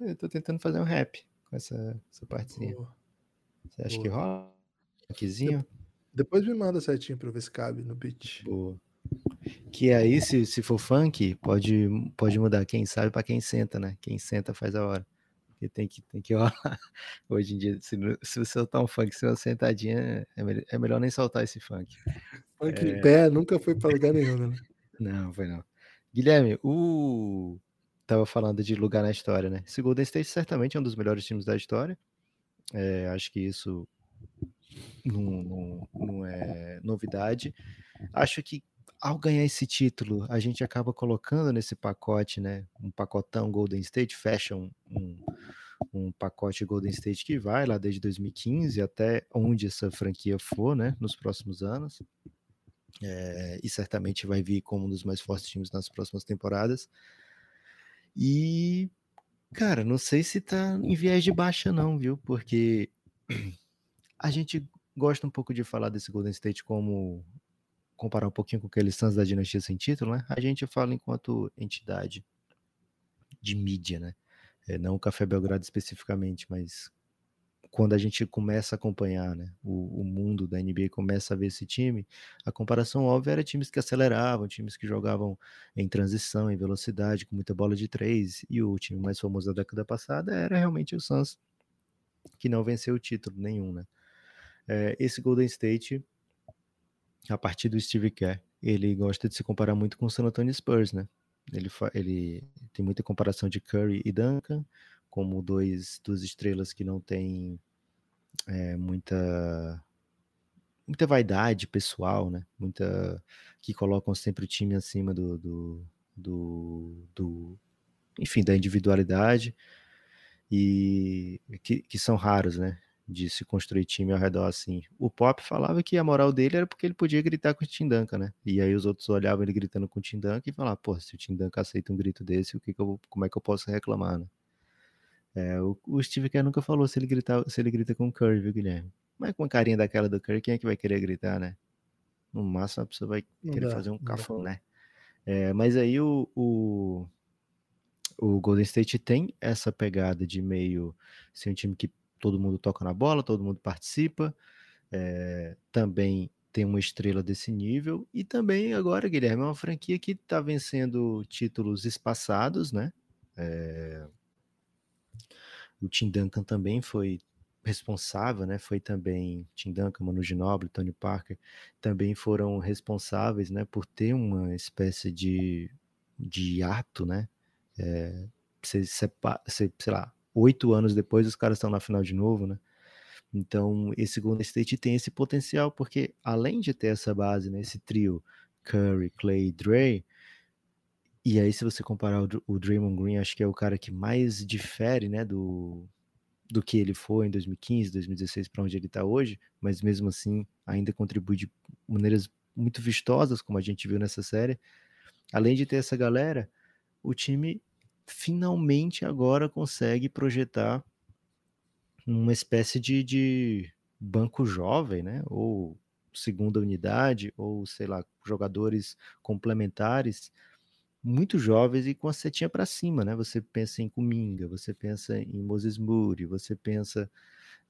Speaker 3: E... Eu tô tentando fazer um rap com essa, essa partezinha. Boa. Você acha Boa. que rola? Aquizinho?
Speaker 2: Depois me manda certinho pra ver se cabe no beat.
Speaker 3: Boa. Que aí, se, se for funk, pode, pode mudar. Quem sabe para quem senta, né? Quem senta faz a hora. Porque tem que, tem que rolar. Hoje em dia, se, se você soltar um funk, se uma sentadinha, é, melhor, é melhor nem soltar esse funk.
Speaker 2: Funk é... em pé nunca foi para lugar nenhum, né?
Speaker 3: Não, foi não. Guilherme, o, tava falando de lugar na história, né? Esse Golden State certamente é um dos melhores times da história. É, acho que isso não, não, não, é novidade. Acho que ao ganhar esse título, a gente acaba colocando nesse pacote, né? Um pacotão Golden State, fecha um, um, um pacote Golden State que vai lá desde 2015 até onde essa franquia for, né? Nos próximos anos. É, e certamente vai vir como um dos mais fortes times nas próximas temporadas. E, cara, não sei se tá em viés de baixa, não, viu? Porque a gente gosta um pouco de falar desse Golden State como comparar um pouquinho com aqueles Suns da dinastia sem título, né? A gente fala enquanto entidade de mídia, né? É, não o Café Belgrado especificamente, mas quando a gente começa a acompanhar né, o, o, mundo da NBA começa a ver esse time, a comparação óbvia era times que aceleravam, times que jogavam em transição, em velocidade, com muita bola de três, e o time mais famoso da década passada era realmente o Suns, que não venceu o título nenhum. Né? É, esse Golden State, a partir do Steve Kerr, ele gosta de se comparar muito com o San Antonio Spurs, né? Ele, ele tem muita comparação de Curry e Duncan, como dois duas estrelas que não têm é, muita muita vaidade pessoal, né? Muita que colocam sempre o time acima do, do, do, do enfim da individualidade e que, que são raros, né? De se construir time ao redor assim. O Pop falava que a moral dele era porque ele podia gritar com o Tim Duncan, né? E aí os outros olhavam ele gritando com o Tim Duncan e falavam, pô, se o Tim Duncan aceita um grito desse, o que, que eu, como é que eu posso reclamar, né? É, o, o, Steve Kerr nunca falou se ele, gritar, se ele grita com o Curry, viu, Guilherme? Mas com a carinha daquela do Curry, quem é que vai querer gritar, né? No máximo a pessoa vai querer fazer um cafuné. É, mas aí o, o, o, Golden State tem essa pegada de meio ser um time que todo mundo toca na bola, todo mundo participa, é, também ter uma estrela desse nível. E também agora, Guilherme, é uma franquia que está vencendo títulos espaçados, né? É... O Tim Duncan também foi responsável, né? Foi também Tim Duncan, Manu Ginobili, Tony Parker, também foram responsáveis, né? Por ter uma espécie de, de ato, né? É, sei lá, oito anos depois os caras estão na final de novo, né? Então, esse Golden State tem esse potencial, porque além de ter essa base, né, esse trio Curry, Clay, Dre, e aí se você comparar o, o Draymond Green, acho que é o cara que mais difere, né, do, do que ele foi em 2015, 2016 para onde ele está hoje, mas mesmo assim ainda contribui de maneiras muito vistosas, como a gente viu nessa série. Além de ter essa galera, o time finalmente agora consegue projetar uma espécie de, de banco jovem, né? Ou segunda unidade, ou sei lá, jogadores complementares muito jovens e com a setinha para cima, né? Você pensa em Kuminga, você pensa em Moses Moody, você pensa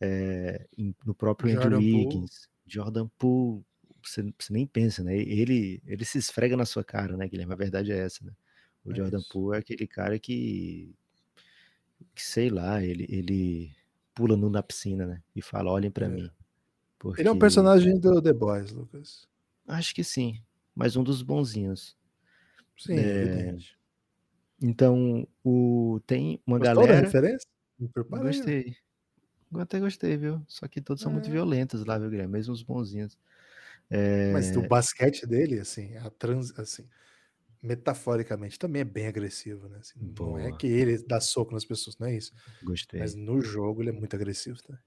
Speaker 3: é, em, no próprio Jordan Andrew Wiggins, Jordan Poole, você, você, nem pensa, né? Ele, ele se esfrega na sua cara, né, Guilherme? A verdade é essa, né? O é Jordan isso. Poole é aquele cara que, que sei lá, ele, ele pula nu na piscina, né? E fala, olhem para é. mim.
Speaker 2: Porque... Ele é um personagem do The Boys, Lucas.
Speaker 3: Acho que sim, mas um dos bonzinhos.
Speaker 2: Sim, é... evidente.
Speaker 3: Então, o... tem uma
Speaker 2: Gostou
Speaker 3: galera...
Speaker 2: da referência?
Speaker 3: Me preparei. Gostei. Eu até gostei, viu? Só que todos é. são muito é. violentos lá, viu, Guilherme? Mesmo os bonzinhos.
Speaker 2: É... Mas o basquete dele, assim, a trans, assim, metaforicamente também é bem agressivo, né? Assim, não é que ele dá soco nas pessoas, não é isso.
Speaker 3: Gostei.
Speaker 2: Mas no jogo ele é muito agressivo, tá?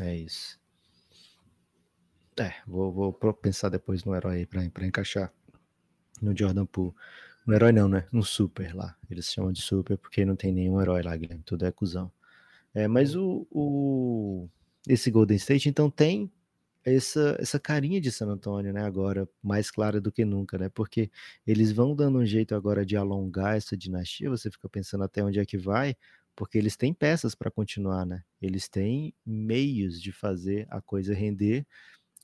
Speaker 3: É isso. É, vou, vou pensar depois no herói pra encaixar no Jordan Poole. No herói não, né? No super lá. Eles chamam de super porque não tem nenhum herói lá, Guilherme. Tudo é cuzão. É, mas o, o, esse Golden State, então, tem essa, essa carinha de San Antônio, né? Agora, mais clara do que nunca, né? Porque eles vão dando um jeito agora de alongar essa dinastia. Você fica pensando até onde é que vai, porque eles têm peças para continuar, né? Eles têm meios de fazer a coisa render.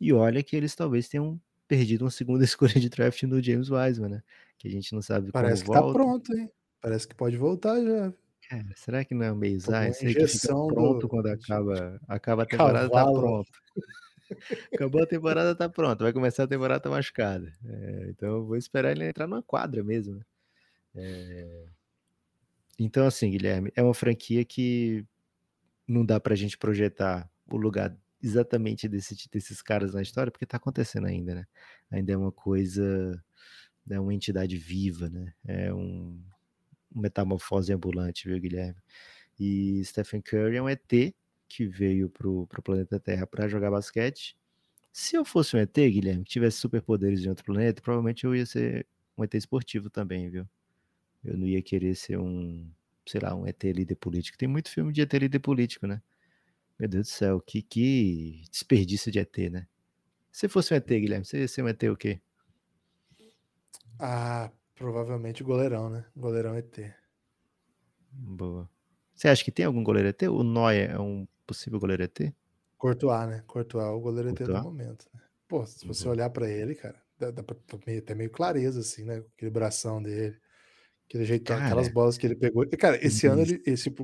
Speaker 3: E olha que eles talvez tenham perdido uma segunda escolha de draft no James Wiseman, né? Que a gente não sabe
Speaker 2: Parece
Speaker 3: como volta.
Speaker 2: Parece que tá pronto, hein? Parece que pode voltar já.
Speaker 3: Cara, será que não é o Meizai? Sei que fica pronto do... quando acaba, acaba a temporada, Cavalo. tá pronto. Acabou a temporada, tá pronto. Vai começar a temporada, tá machucada. É, então eu vou esperar ele entrar numa quadra mesmo. Né? É... Então, assim, Guilherme, é uma franquia que não dá pra gente projetar o lugar exatamente desse, desses caras na história, porque tá acontecendo ainda, né? Ainda é uma coisa, é uma entidade viva, né? É um, um metamorfose ambulante, viu, Guilherme? E Stephen Curry é um ET que veio pro, pro planeta Terra para jogar basquete. Se eu fosse um ET, Guilherme, que tivesse superpoderes em outro planeta, provavelmente eu ia ser um ET esportivo também, viu? Eu não ia querer ser um, sei lá, um ET líder político. Tem muito filme de ET líder político, né? Meu Deus do céu, que, que desperdício de ET, né? Se fosse um ET, Guilherme, você ia ser um ET o quê?
Speaker 2: Ah, provavelmente goleirão, né? Goleirão ET.
Speaker 3: Boa. Você acha que tem algum goleiro ET? O Noia é um possível goleiro ET?
Speaker 2: Courtois, né? Courtois é o goleiro Courtois? ET do momento. Né? Pô, se você uhum. olhar para ele, cara, dá, dá pra ter até meio clareza, assim, né? Aquele bração dele, aquele jeito, cara, aquelas bolas que ele pegou. E, cara, esse uhum. ano ele, esse,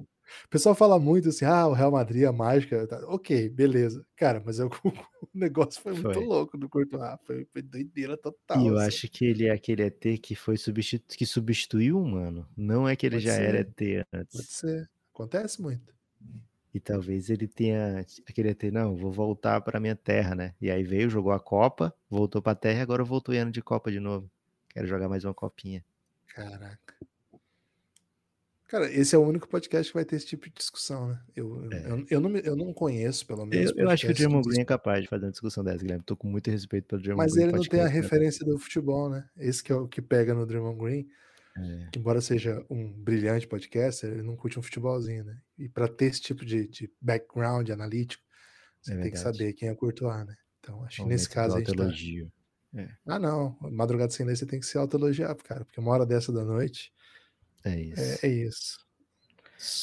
Speaker 2: o pessoal fala muito assim, ah, o Real Madrid, a mágica, tá, ok, beleza. Cara, mas eu, o negócio foi, foi, muito louco do Courtois, foi, foi doideira total.
Speaker 3: E eu assim. acho que ele é aquele ET que foi substitu que substituiu o humano, não é que ele Pode já ser. era ET antes.
Speaker 2: Pode ser, acontece muito.
Speaker 3: E talvez ele tenha aquele ter, não, vou voltar para minha terra, né? E aí veio, jogou a Copa, voltou para a terra e agora voltou ano de Copa de novo. Quero jogar mais uma copinha.
Speaker 2: Caraca. Cara, esse é o único podcast que vai ter esse tipo de discussão, né? Eu, é. eu, eu, não, eu não conheço, pelo menos.
Speaker 3: Eu, eu acho que o Draymond Green é capaz de fazer uma discussão dessa, Guilherme. Tô com muito respeito pelo Draymond
Speaker 2: Mas
Speaker 3: Green.
Speaker 2: Mas ele não tem a né? referência do futebol, né? Esse que é o que pega no Draymond Green. É. Que embora seja um brilhante podcaster, ele não curte um futebolzinho, né? E para ter esse tipo de, de background analítico, você é tem que saber quem é Courtois, né? Então, acho que nesse caso a gente tá... é. Ah, não. Madrugada sem lei você tem que se autoelogiar, cara, porque uma hora dessa da noite.
Speaker 3: É isso.
Speaker 2: É, é isso.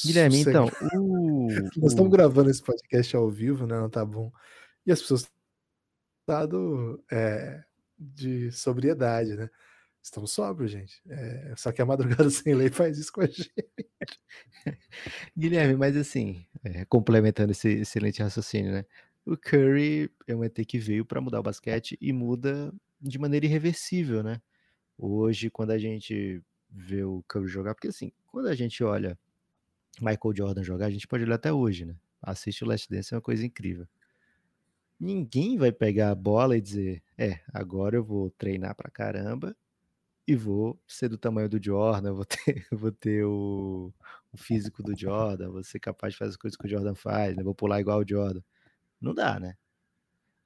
Speaker 3: Guilherme, então.
Speaker 2: O... Nós estamos gravando esse podcast ao vivo, né? Não tá bom. E as pessoas estado é, de sobriedade, né? Estamos sóbrios, gente. É, só que a madrugada sem lei faz isso com a gente.
Speaker 3: Guilherme, mas assim, é, complementando esse excelente raciocínio, né? O Curry é um ET que veio para mudar o basquete e muda de maneira irreversível, né? Hoje, quando a gente vê o Curry jogar, porque assim, quando a gente olha Michael Jordan jogar, a gente pode olhar até hoje, né? Assiste o Last Dance, é uma coisa incrível. Ninguém vai pegar a bola e dizer, é, agora eu vou treinar pra caramba e vou ser do tamanho do Jordan, vou ter, vou ter o, o físico do Jordan, vou ser capaz de fazer as coisas que o Jordan faz, né? vou pular igual o Jordan. Não dá, né?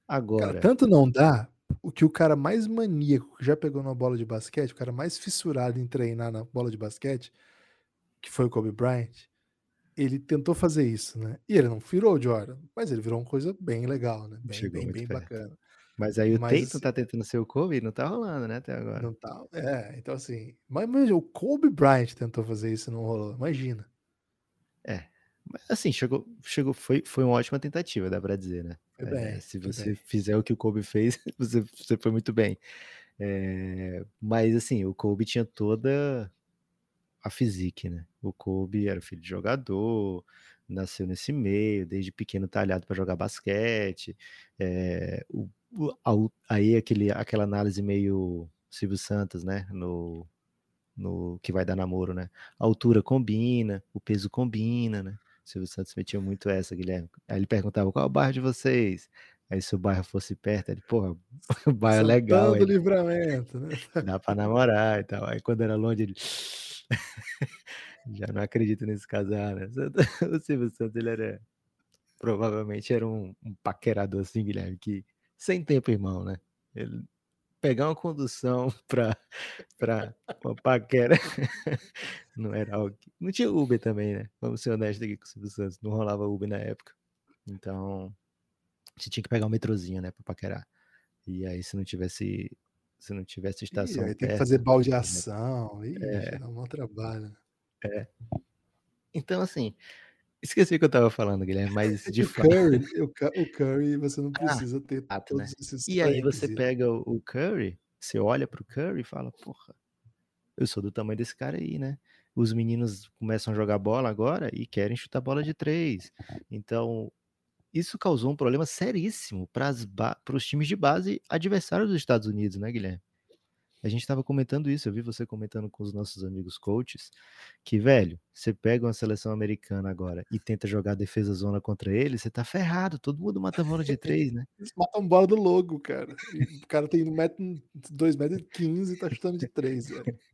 Speaker 3: Agora.
Speaker 2: Cara, tanto não dá, o que o cara mais maníaco que já pegou na bola de basquete, o cara mais fissurado em treinar na bola de basquete, que foi o Kobe Bryant, ele tentou fazer isso, né? E ele não virou o Jordan, mas ele virou uma coisa bem legal, né? Bem,
Speaker 3: Chegou
Speaker 2: bem, bem
Speaker 3: perto.
Speaker 2: bacana.
Speaker 3: Mas aí o
Speaker 2: Mas,
Speaker 3: Tatum tá tentando ser o Kobe e não tá rolando, né, até agora.
Speaker 2: Não tá. É, então assim. Mas, mas o Kobe Bryant tentou fazer isso e não rolou. Imagina.
Speaker 3: É. Assim, chegou, chegou foi, foi uma ótima tentativa, dá pra dizer, né?
Speaker 2: Bem,
Speaker 3: se
Speaker 2: foi
Speaker 3: você
Speaker 2: bem.
Speaker 3: fizer o que o Kobe fez, você, você foi muito bem. É, mas assim, o Kobe tinha toda a physique, né? O Kobe era filho de jogador, nasceu nesse meio, desde pequeno talhado para jogar basquete. É, o, o- aí aquele, aquela análise meio Silvio Santos, né? No, no que vai dar namoro, né? A altura combina, o peso combina, né? Silvio Santos metia muito essa, Guilherme. Aí ele perguntava qual é o bairro de vocês. Aí se o bairro fosse perto, ele, porra, o bairro é legal,
Speaker 2: do
Speaker 3: ele
Speaker 2: livramento, né?
Speaker 3: dá pra namorar e tal. Aí quando era longe, ele já não acredito nesse casal, né? O Silvio Santos, ele era provavelmente era um, um paquerador assim, Guilherme, que sem tempo, irmão, né? Ele pegar uma condução pra uma paquera não era algo que... Não tinha Uber também, né? Vamos ser honestos aqui com o Silvio Santos, não rolava Uber na época. Então, você tinha que pegar um metrozinho, né, pra paquerar. E aí, se não tivesse, se não tivesse
Speaker 2: Ih,
Speaker 3: estação
Speaker 2: aí tem que fazer baldeação. Ih,
Speaker 3: É.
Speaker 2: dá um trabalho. né?
Speaker 3: Então, assim, esqueci o que eu tava falando, Guilherme, mas de
Speaker 2: o
Speaker 3: fato.
Speaker 2: Curry, o, o Curry, você não precisa ter
Speaker 3: Exato, né?
Speaker 2: todos esses
Speaker 3: E aí você
Speaker 2: pré-requisitos.
Speaker 3: pega o o Curry, você olha pro Curry e fala, porra, eu sou do tamanho desse cara aí, né? Os meninos começam a jogar bola agora e querem chutar bola de três. Então, isso causou um problema seríssimo para os times de base adversários dos Estados Unidos, né, Guilherme? A gente estava comentando isso, eu vi você comentando com os nossos amigos coaches, que, velho, você pega uma seleção americana agora e tenta jogar defesa zona contra eles, você tá ferrado, todo mundo mata bola de três, né?
Speaker 2: Eles matam bola do logo, cara. E o cara tem 2,15 metros e 15 e tá chutando de 3, velho.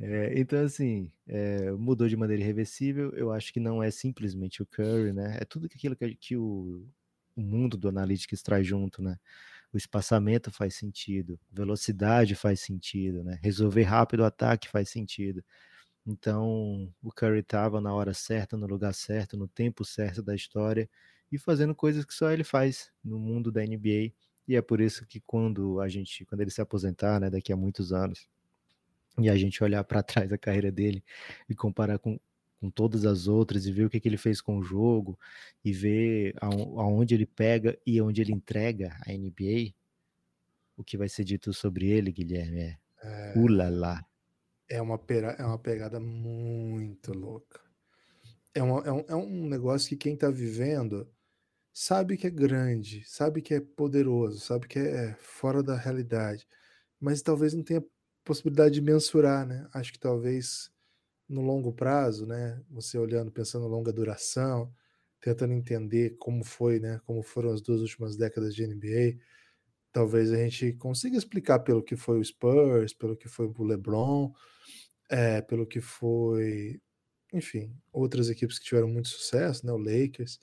Speaker 3: É, então, assim, é, mudou de maneira irreversível. Eu acho que não é simplesmente o Curry, né? É tudo aquilo que, que o, o mundo do Analytics traz junto, né? O espaçamento faz sentido, velocidade faz sentido, né? Resolver rápido o ataque faz sentido. Então, o Curry estava na hora certa, no lugar certo, no tempo certo da história e fazendo coisas que só ele faz no mundo da NBA. E é por isso que quando a gente, quando ele se aposentar, né, daqui a muitos anos, e a gente olhar para trás da carreira dele e comparar com, com todas as outras e ver o que, que ele fez com o jogo e ver aon- aonde ele pega e onde ele entrega a NBA, o que vai ser dito sobre ele, Guilherme, é
Speaker 2: É,
Speaker 3: ulala.
Speaker 2: é, uma pera- é uma pegada muito louca. É, uma- é um, é um negócio que quem tá vivendo sabe que é grande, sabe que é poderoso, sabe que é fora da realidade, mas talvez não tenha possibilidade de mensurar, né? Acho que talvez no longo prazo, né? Você olhando, pensando longa duração, tentando entender como foi, né? Como foram as duas últimas décadas de NBA, talvez a gente consiga explicar pelo que foi o Spurs, pelo que foi o LeBron, é, pelo que foi, enfim, outras equipes que tiveram muito sucesso, né? O Lakers.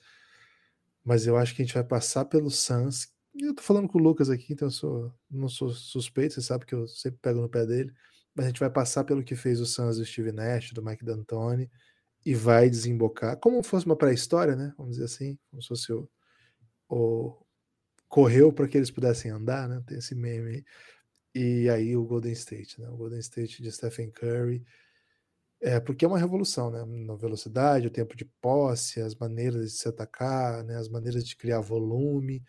Speaker 2: Mas eu acho que a gente vai passar pelo Suns. Eu tô falando com o Lucas aqui, então eu sou, não sou suspeito, você sabe que eu sempre pego no pé dele. Mas a gente vai passar pelo que fez o Suns do Steve Nash, do Mike D'Antoni, e vai desembocar, como fosse uma pré-história, né? Vamos dizer assim, como se fosse o, o correu para que eles pudessem andar, né? Tem esse meme aí. E aí o Golden State, né? O Golden State de Stephen Curry. É, porque é uma revolução, né? Na velocidade, o tempo de posse, as maneiras de se atacar, né? As maneiras de criar volume.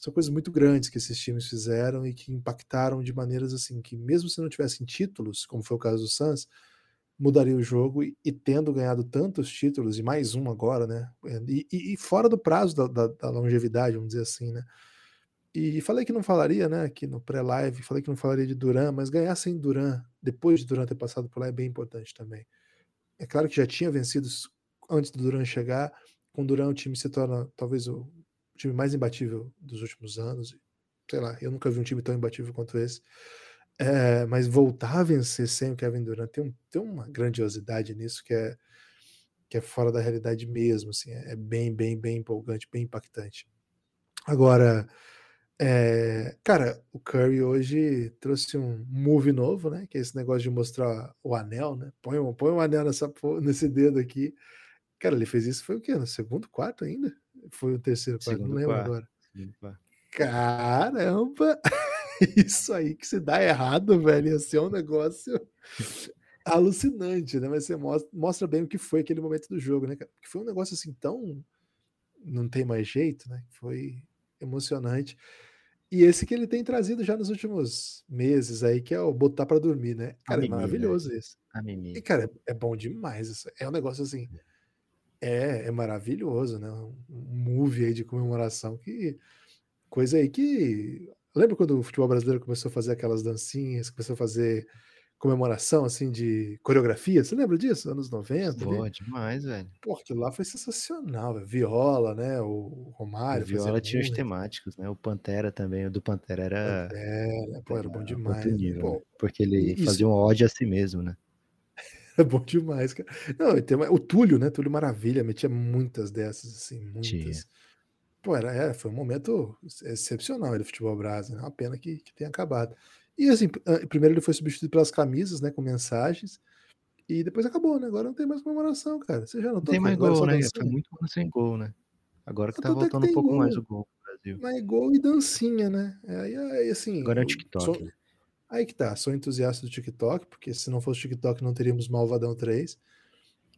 Speaker 2: São coisas muito grandes que esses times fizeram e que impactaram de maneiras assim que mesmo se não tivessem títulos, como foi o caso do Suns, mudaria o jogo e, e tendo ganhado tantos títulos e mais um agora, né? E, e, e fora do prazo da, da, da, longevidade, vamos dizer assim, né? E falei que não falaria, né? Aqui no pré-live, falei que não falaria de Duran, mas ganhar sem Duran, depois de Duran ter passado por lá, é bem importante também. É claro que já tinha vencido antes do Duran chegar. Com Duran, o time se torna talvez o time mais imbatível dos últimos anos. Sei lá, eu nunca vi um time tão imbatível quanto esse. É, mas voltar a vencer sem o Kevin Durant tem, um, tem uma grandiosidade nisso que é, que é fora da realidade mesmo. Assim, é bem, bem, bem empolgante, bem impactante. Agora, é, cara, o Curry hoje trouxe um move novo, né? Que é esse negócio de mostrar o anel, né? Põe um, põe um anel nessa, nesse dedo aqui. Cara, ele fez isso foi o quê? No segundo quarto ainda? Foi o terceiro quarto, não lembro agora. Caramba! Isso aí que se dá errado, velho, ia ser um negócio alucinante, né? Mas você mostra, mostra bem o que foi aquele momento do jogo, né? Que foi um negócio assim tão. Não tem mais jeito, né? Foi emocionante. E esse que ele tem trazido já nos últimos meses aí, que é o botar para dormir, né? Cara, é né? maravilhoso né? esse. E, cara, é, é bom demais isso. É um negócio assim. É, é maravilhoso, né? Um movie aí de comemoração que. Coisa aí que. Lembra quando o futebol brasileiro começou a fazer aquelas dancinhas, começou a fazer comemoração, assim, de coreografia? Você lembra disso? Anos 90?
Speaker 3: Pô, demais, velho.
Speaker 2: Pô, aquilo lá foi sensacional, velho. Viola, né? O Romário.
Speaker 3: O Viola tinha os temáticos, né? O Pantera também. O do Pantera era.
Speaker 2: Pantera, pô, era bom demais.
Speaker 3: Nível, pô, né? Porque ele isso. fazia um ódio a si mesmo, né?
Speaker 2: É bom demais, cara. Não, tem o Túlio, né? Túlio Maravilha, metia muitas dessas, assim, muitas. Tinha. Pô, era, era, foi um momento excepcional do futebol brasileiro. É uma pena que, que tenha acabado. E assim, primeiro ele foi substituído pelas camisas, né? Com mensagens. E depois acabou, né? Agora não tem mais comemoração, cara. Você já não
Speaker 3: tem mais gol, né? Foi muito ano sem gol, né? Agora que tá voltando um pouco gol. mais o gol no Brasil.
Speaker 2: Mais gol e dancinha, né? Aí, aí assim.
Speaker 3: Agora é o TikTok. Sou, né?
Speaker 2: Aí que tá, sou entusiasta do TikTok, porque se não fosse TikTok não teríamos Malvadão 3,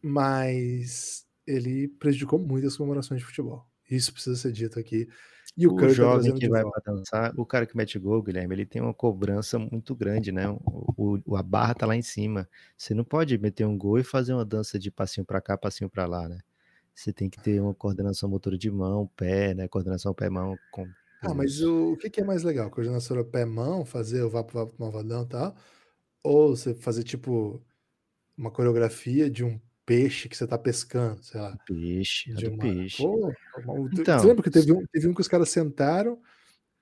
Speaker 2: mas ele prejudicou muito as comemorações de futebol. Isso precisa ser dito aqui.
Speaker 3: E o, o tá jovem que vai para dançar, o cara que mete gol, Guilherme, ele tem uma cobrança muito grande, né? O, o, a barra tá lá em cima. Você não pode meter um gol e fazer uma dança de passinho para cá, passinho para lá, né? Você tem que ter uma coordenação motora de mão, pé, né? Coordenação pé-mão com
Speaker 2: ah, mas o, o que, que é mais legal? Coordenação pé-mão, fazer o vapo, vapo, malvadão e tal? Ou você fazer, tipo, uma coreografia de um peixe que você tá pescando, sei lá.
Speaker 3: Peixe, de uma... peixe.
Speaker 2: Pô, então, você lembra que teve um, teve um que os caras sentaram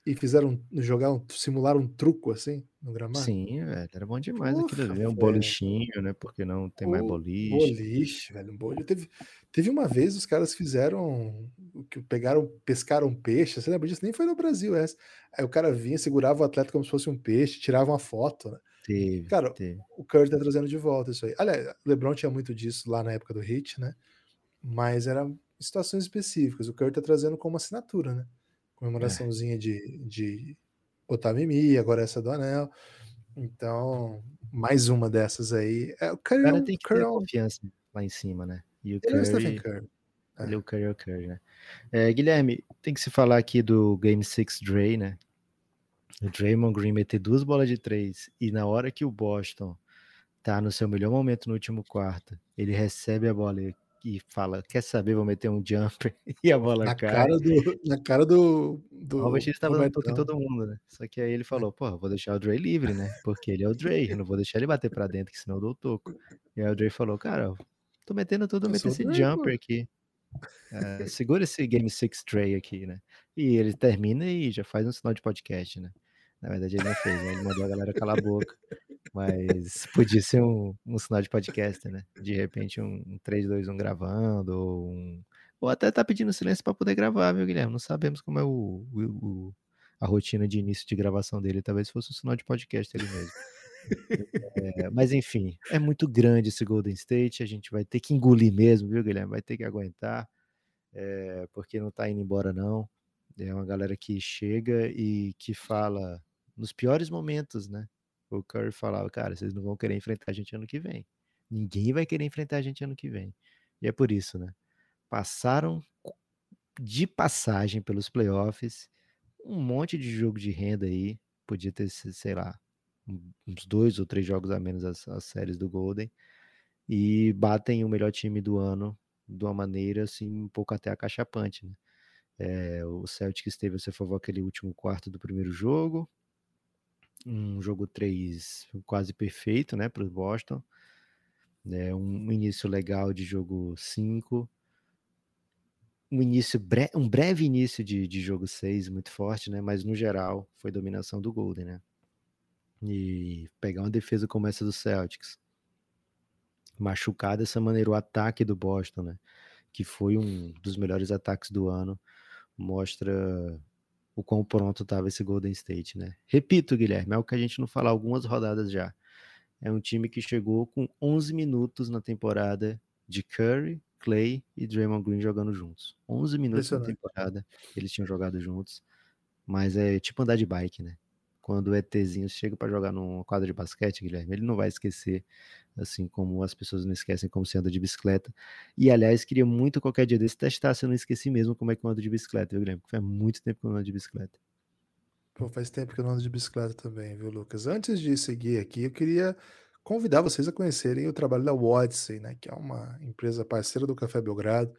Speaker 2: e fizeram jogar, um, simular um truco assim no gramado?
Speaker 3: Sim, velho, era bom demais Porra, aquilo ali. Um bolichinho, né? Porque não tem mais boliche.
Speaker 2: Boliche, velho, um boliche. Teve, teve uma vez os caras fizeram que pegaram, pescaram peixe, você lembra disso? Nem foi no Brasil essa. Aí o cara vinha, segurava o atleta como se fosse um peixe, tirava uma foto, né?
Speaker 3: Teve,
Speaker 2: cara,
Speaker 3: teve.
Speaker 2: o Curry tá trazendo de volta isso aí. Aliás, o LeBron tinha muito disso lá na época do Hit, né? Mas era situações específicas. O Curry tá trazendo como assinatura, né? Comemoraçãozinha é. de, de Otamimi, agora essa do Anel. Então, mais uma dessas aí. É, o
Speaker 3: Curry, o cara tem que Curry, ter confiança lá em cima, né?
Speaker 2: E o Curry, ele é o Curry.
Speaker 3: É. Ele é o Curry, é o Curry, né? É, Guilherme, tem que se falar aqui do Game 6 Dre, né? O Draymond Green meter duas bolas de três e na hora que o Boston tá no seu melhor momento no último quarto, ele recebe a bola e e fala: Quer saber? Vou meter um jumper e a bola
Speaker 2: na
Speaker 3: cai.
Speaker 2: Cara do, na cara do. do
Speaker 3: o Robert estava dando toque em todo mundo, né? Só que aí ele falou: Pô, vou deixar o Dre livre, né? Porque ele é o Dre, eu não vou deixar ele bater pra dentro, que senão eu dou o toco. E aí o Dre falou: Cara, tô metendo tudo, meter esse Dre, jumper pô. aqui. É, segura esse Game 6 Dre aqui, né? E ele termina e já faz um sinal de podcast, né? Na verdade, ele não fez, né? Ele mandou a galera calar a boca. Mas podia ser um, um sinal de podcast, né? De repente, um, um 3, 2, 1 gravando, ou um. Ou até tá pedindo silêncio para poder gravar, viu, Guilherme? Não sabemos como é o, o, o, a rotina de início de gravação dele. Talvez fosse um sinal de podcast ele mesmo. É, mas enfim, é muito grande esse Golden State. A gente vai ter que engolir mesmo, viu, Guilherme? Vai ter que aguentar, é, porque não tá indo embora, não. É uma galera que chega e que fala nos piores momentos, né? O Curry falava, cara, vocês não vão querer enfrentar a gente ano que vem. Ninguém vai querer enfrentar a gente ano que vem. E é por isso, né? Passaram de passagem pelos playoffs, um monte de jogo de renda aí. Podia ter, sei lá, uns dois ou três jogos a menos as, as séries do Golden. E batem o melhor time do ano de uma maneira assim, um pouco até acachapante. Né? É, o Celtics teve a seu favor aquele último quarto do primeiro jogo, um jogo 3 quase perfeito né, para o Boston, é, um início legal de jogo 5, um início bre um breve início de, de jogo 6 muito forte, né? Mas no geral foi dominação do Golden, né? E pegar uma defesa como essa do Celtics, machucar dessa maneira o ataque do Boston, né? Que foi um dos melhores ataques do ano, mostra o quão pronto estava esse Golden State, né? Repito, Guilherme, é o que a gente não fala algumas rodadas já. É um time que chegou com 11 minutos na temporada de Curry, Clay e Draymond Green jogando juntos. 11 minutos na temporada eles tinham jogado juntos. Mas é tipo andar de bike, né? Quando o ETzinho chega para jogar numa quadra de basquete, Guilherme, ele não vai esquecer, assim como as pessoas não esquecem como se anda de bicicleta. E, aliás, queria muito qualquer dia desse testar se eu não esqueci mesmo como é que eu ando de bicicleta, viu, Guilherme? Porque faz muito tempo que eu não ando de bicicleta.
Speaker 2: Pô, faz tempo que eu não ando de bicicleta também, viu, Lucas? Antes de seguir aqui, eu queria convidar vocês a conhecerem o trabalho da Odyssey, né, que é uma empresa parceira do Café Belgrado.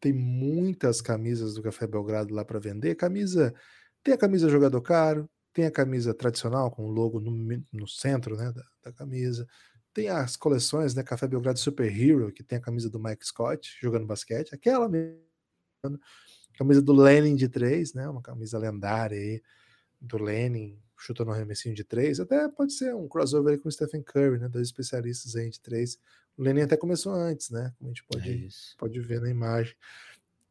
Speaker 2: Tem muitas camisas do Café Belgrado lá para vender. Camisa, tem a camisa jogador caro, tem a camisa tradicional com o logo no, no centro, né, da, da, camisa. Tem as coleções, né, Café Belgrado Super Hero, que tem a camisa do Mike Scott jogando basquete, aquela mesmo. Camisa do Lenin de 3, né, uma camisa lendária aí do Lenin chuta no arremessinho de três, até pode ser um crossover com o Stephen Curry, né? Dois especialistas aí de três. O Lenin até começou antes, né? Como a gente pode, é pode ver na imagem.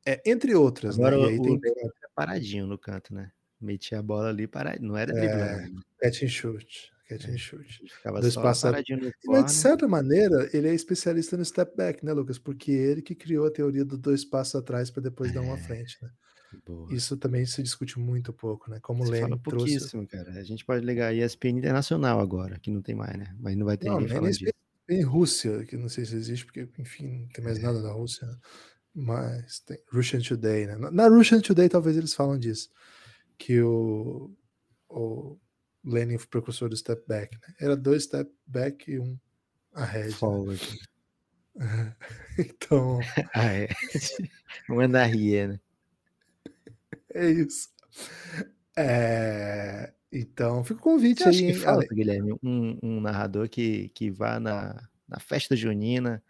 Speaker 2: É, entre outras,
Speaker 3: Agora,
Speaker 2: né?
Speaker 3: E aí o, tem... paradinho no canto, né? Metia a bola ali paradinho, não era é, driblando.
Speaker 2: É, catch and shoot. Catch and shoot. Ficava Dois passos. Mas, de certa maneira, ele é especialista no step back, né, Lucas? Porque ele que criou a teoria do dois passos atrás para depois é. dar uma frente, né? Boa. Isso também se discute muito pouco, né? Como
Speaker 3: pouquíssimo, trouxe... cara. A gente pode ligar a ESPN Internacional agora, que não tem mais, né? Mas não vai ter não, ninguém falando disso.
Speaker 2: Tem Rússia, que não sei se existe, porque, enfim, não tem mais é. nada da Rússia. Né? Mas tem Russian Today, né? Na Russian Today talvez eles falam disso. Que o, o Lenin foi precursor do step back, né? Era dois step back e um. Né? Forward. Né? então.
Speaker 3: ah, é. Um anarria, né?
Speaker 2: É isso. É, então, fica o convite aí.
Speaker 3: Que falta, Guilherme, um, um, narrador que, que vá na, na festa junina,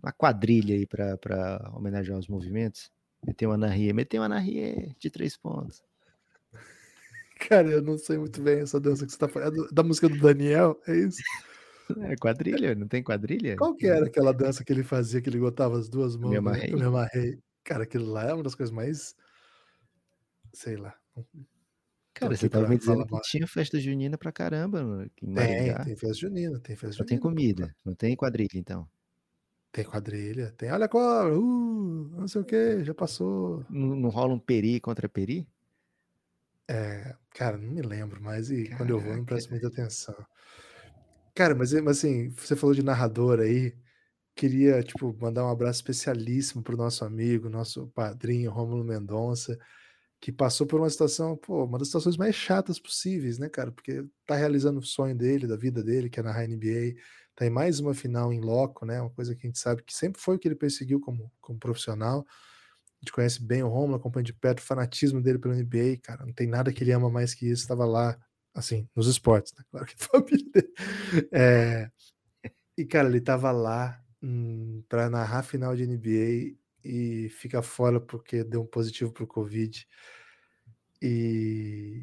Speaker 3: uma quadrilha aí para homenagear os movimentos. Meter uma anarria, meter uma anarria de três pontos.
Speaker 2: Cara, eu não sei muito bem essa dança que você tá falando. É da música do Daniel, é isso?
Speaker 3: É quadrilha, não tem quadrilha?
Speaker 2: Qual que era aquela dança que ele fazia, que ele botava as duas mãos? Me amarrei. Me amarrei. Cara, aquilo lá é uma das coisas mais sei lá.
Speaker 3: Cara, você tava me dizendo que tinha festa junina pra caramba.
Speaker 2: Em tem, tem festa junina, tem festa Só
Speaker 3: junina. tem comida, não tem quadrilha então.
Speaker 2: Tem quadrilha, tem olha cobra, uh, não sei o que, já passou.
Speaker 3: Não, não, rola um peri contra peri?
Speaker 2: É, cara, não me lembro mais e Caraca. quando eu vou não presto muita atenção. Cara, mas, mas assim, você falou de narrador aí, queria, tipo, mandar um abraço especialíssimo pro nosso amigo, nosso padrinho, Rômulo Mendonça, que passou por uma situação, pô, uma das situações mais chatas possíveis, né, cara? Porque tá realizando o sonho dele, da vida dele, que é narrar NBA, tá em mais uma final em loco, né? Uma coisa que a gente sabe que sempre foi o que ele perseguiu como, como profissional. Gente conhece bem o Romulo, acompanha de perto o fanatismo dele pelo NBA, cara. Não tem nada que ele ama mais que isso. Estava lá, assim, nos esportes, né? Claro que a família dele. É... E, cara, ele tava lá hum, para narrar a final de NBA e fica fora porque deu um positivo pro Covid. E,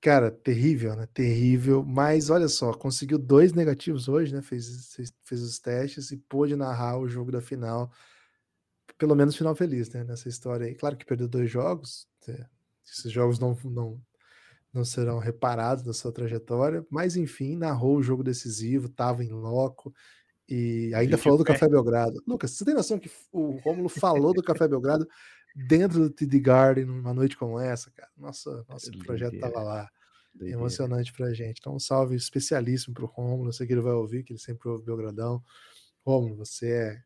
Speaker 2: cara, terrível, né? Terrível. Mas olha só, conseguiu dois negativos hoje, né? Fez, fez os testes e pôde narrar o jogo da final. Pelo menos final feliz, né? Nessa história aí. Claro que perdeu dois jogos. É, esses jogos não, não, não serão reparados na sua trajetória. Mas enfim, narrou o jogo decisivo, estava em loco e ainda falou do Café Belgrado. Lucas, você tem noção que o Rômulo falou do Café Belgrado dentro do TD Garden numa noite como essa, cara? Nossa, nosso projeto estava lá. Doideira. Emocionante pra gente. Então, um salve especialíssimo pro Rômulo. Eu sei que ele vai ouvir, que ele sempre ouve Belgradão. Rômulo, você é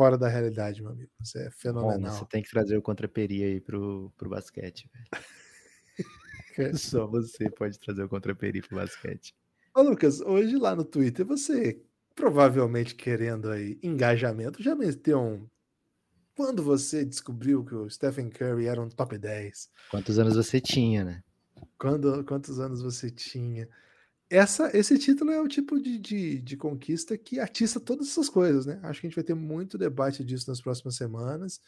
Speaker 2: fora da realidade, meu amigo. Você é fenomenal. Rômulo,
Speaker 3: você tem que trazer o contraperia aí pro, pro basquete, velho. Só você pode trazer o contraperi pro basquete.
Speaker 2: Ô, Lucas, hoje lá no Twitter, você provavelmente querendo aí engajamento, já meteu um. Quando você descobriu que o Stephen Curry era um top 10?
Speaker 3: Quantos anos você tinha, né?
Speaker 2: Quando, quantos anos você tinha? Essa, esse título é o tipo de, de, de, conquista que atiça todas essas coisas, né? Acho que a gente vai ter muito debate disso nas próximas semanas.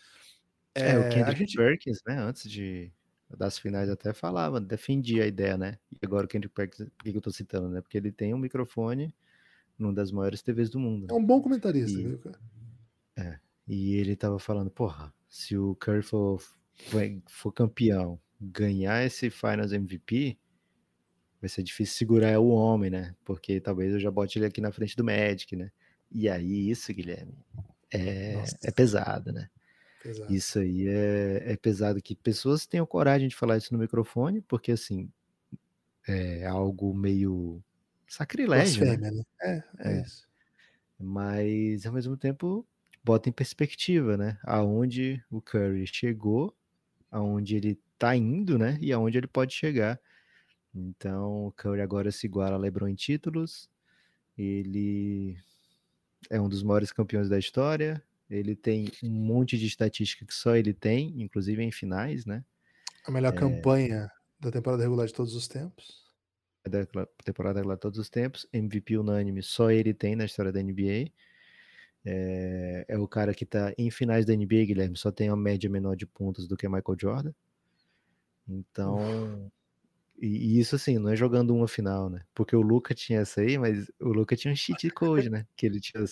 Speaker 3: É, é o Kendrick gente... Perkins, né? Antes de das finais até falava, defendia a ideia, né? E agora o Kendrick Perkins, por que eu tô citando, né? Porque ele tem um microfone numa das maiores TVs do mundo.
Speaker 2: É um bom comentarista, e, viu, cara?
Speaker 3: É. E ele tava falando, porra, se o Curry for, for campeão, ganhar esse Finals MVP, vai ser difícil segurar o homem, né? Porque talvez eu já bote ele aqui na frente do Magic, né? E aí, isso, Guilherme, é, é pesado, né? Pesado. Isso aí é, é pesado que pessoas tenham coragem de falar isso no microfone, porque assim é algo meio sacrilégio. né? né?
Speaker 2: É, é, é, isso.
Speaker 3: Mas ao mesmo tempo bota em perspectiva, né? Aonde o Curry chegou, aonde ele tá indo, né? E aonde ele pode chegar. Então, o Curry agora se iguala a LeBron em títulos. Ele é um dos maiores campeões da história. Ele tem um monte de estatística que só ele tem, inclusive em finais, né?
Speaker 2: A melhor é... campanha da temporada regular de todos os tempos.
Speaker 3: Da temporada regular de todos os tempos. MVP unânime, só ele tem na história da NBA. É, é o cara que tá em finais da NBA, Guilherme, só tem uma média menor de pontos do que Michael Jordan. Então, e, isso assim, não é jogando uma final, né? Porque o Luca tinha essa aí, mas o Luca tinha um cheat code, né? Que ele tinha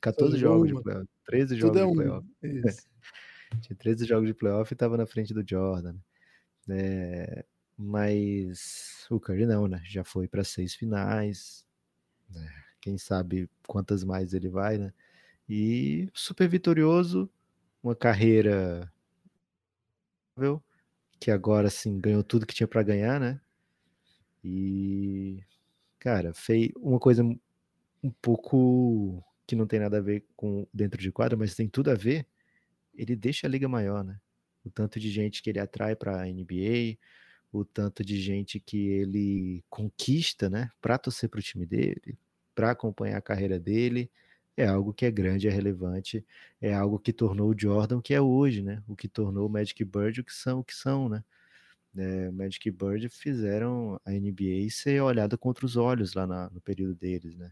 Speaker 3: 14 jogos de playoff, 13 jogos é um, de playoff. tinha 13 jogos de playoff e tava na frente do Jordan. É, mas o Curry não, né? Já foi para seis finais. Né? Quem sabe quantas mais ele vai, né? E super vitorioso, uma carreira que agora sim ganhou tudo que tinha para ganhar, né? E, cara, fez uma coisa um pouco que não tem nada a ver com dentro de quadra, mas tem tudo a ver. Ele deixa a liga maior, né? O tanto de gente que ele atrai para a NBA, o tanto de gente que ele conquista, né, para torcer para o time dele, para acompanhar a carreira dele, é algo que é grande, é relevante, é algo que tornou o Jordan o que é hoje, né? O que tornou o Magic Bird o que são, o que são, né? Né, Magic Bird fizeram a NBA ser olhada contra os olhos lá na, no período deles, né?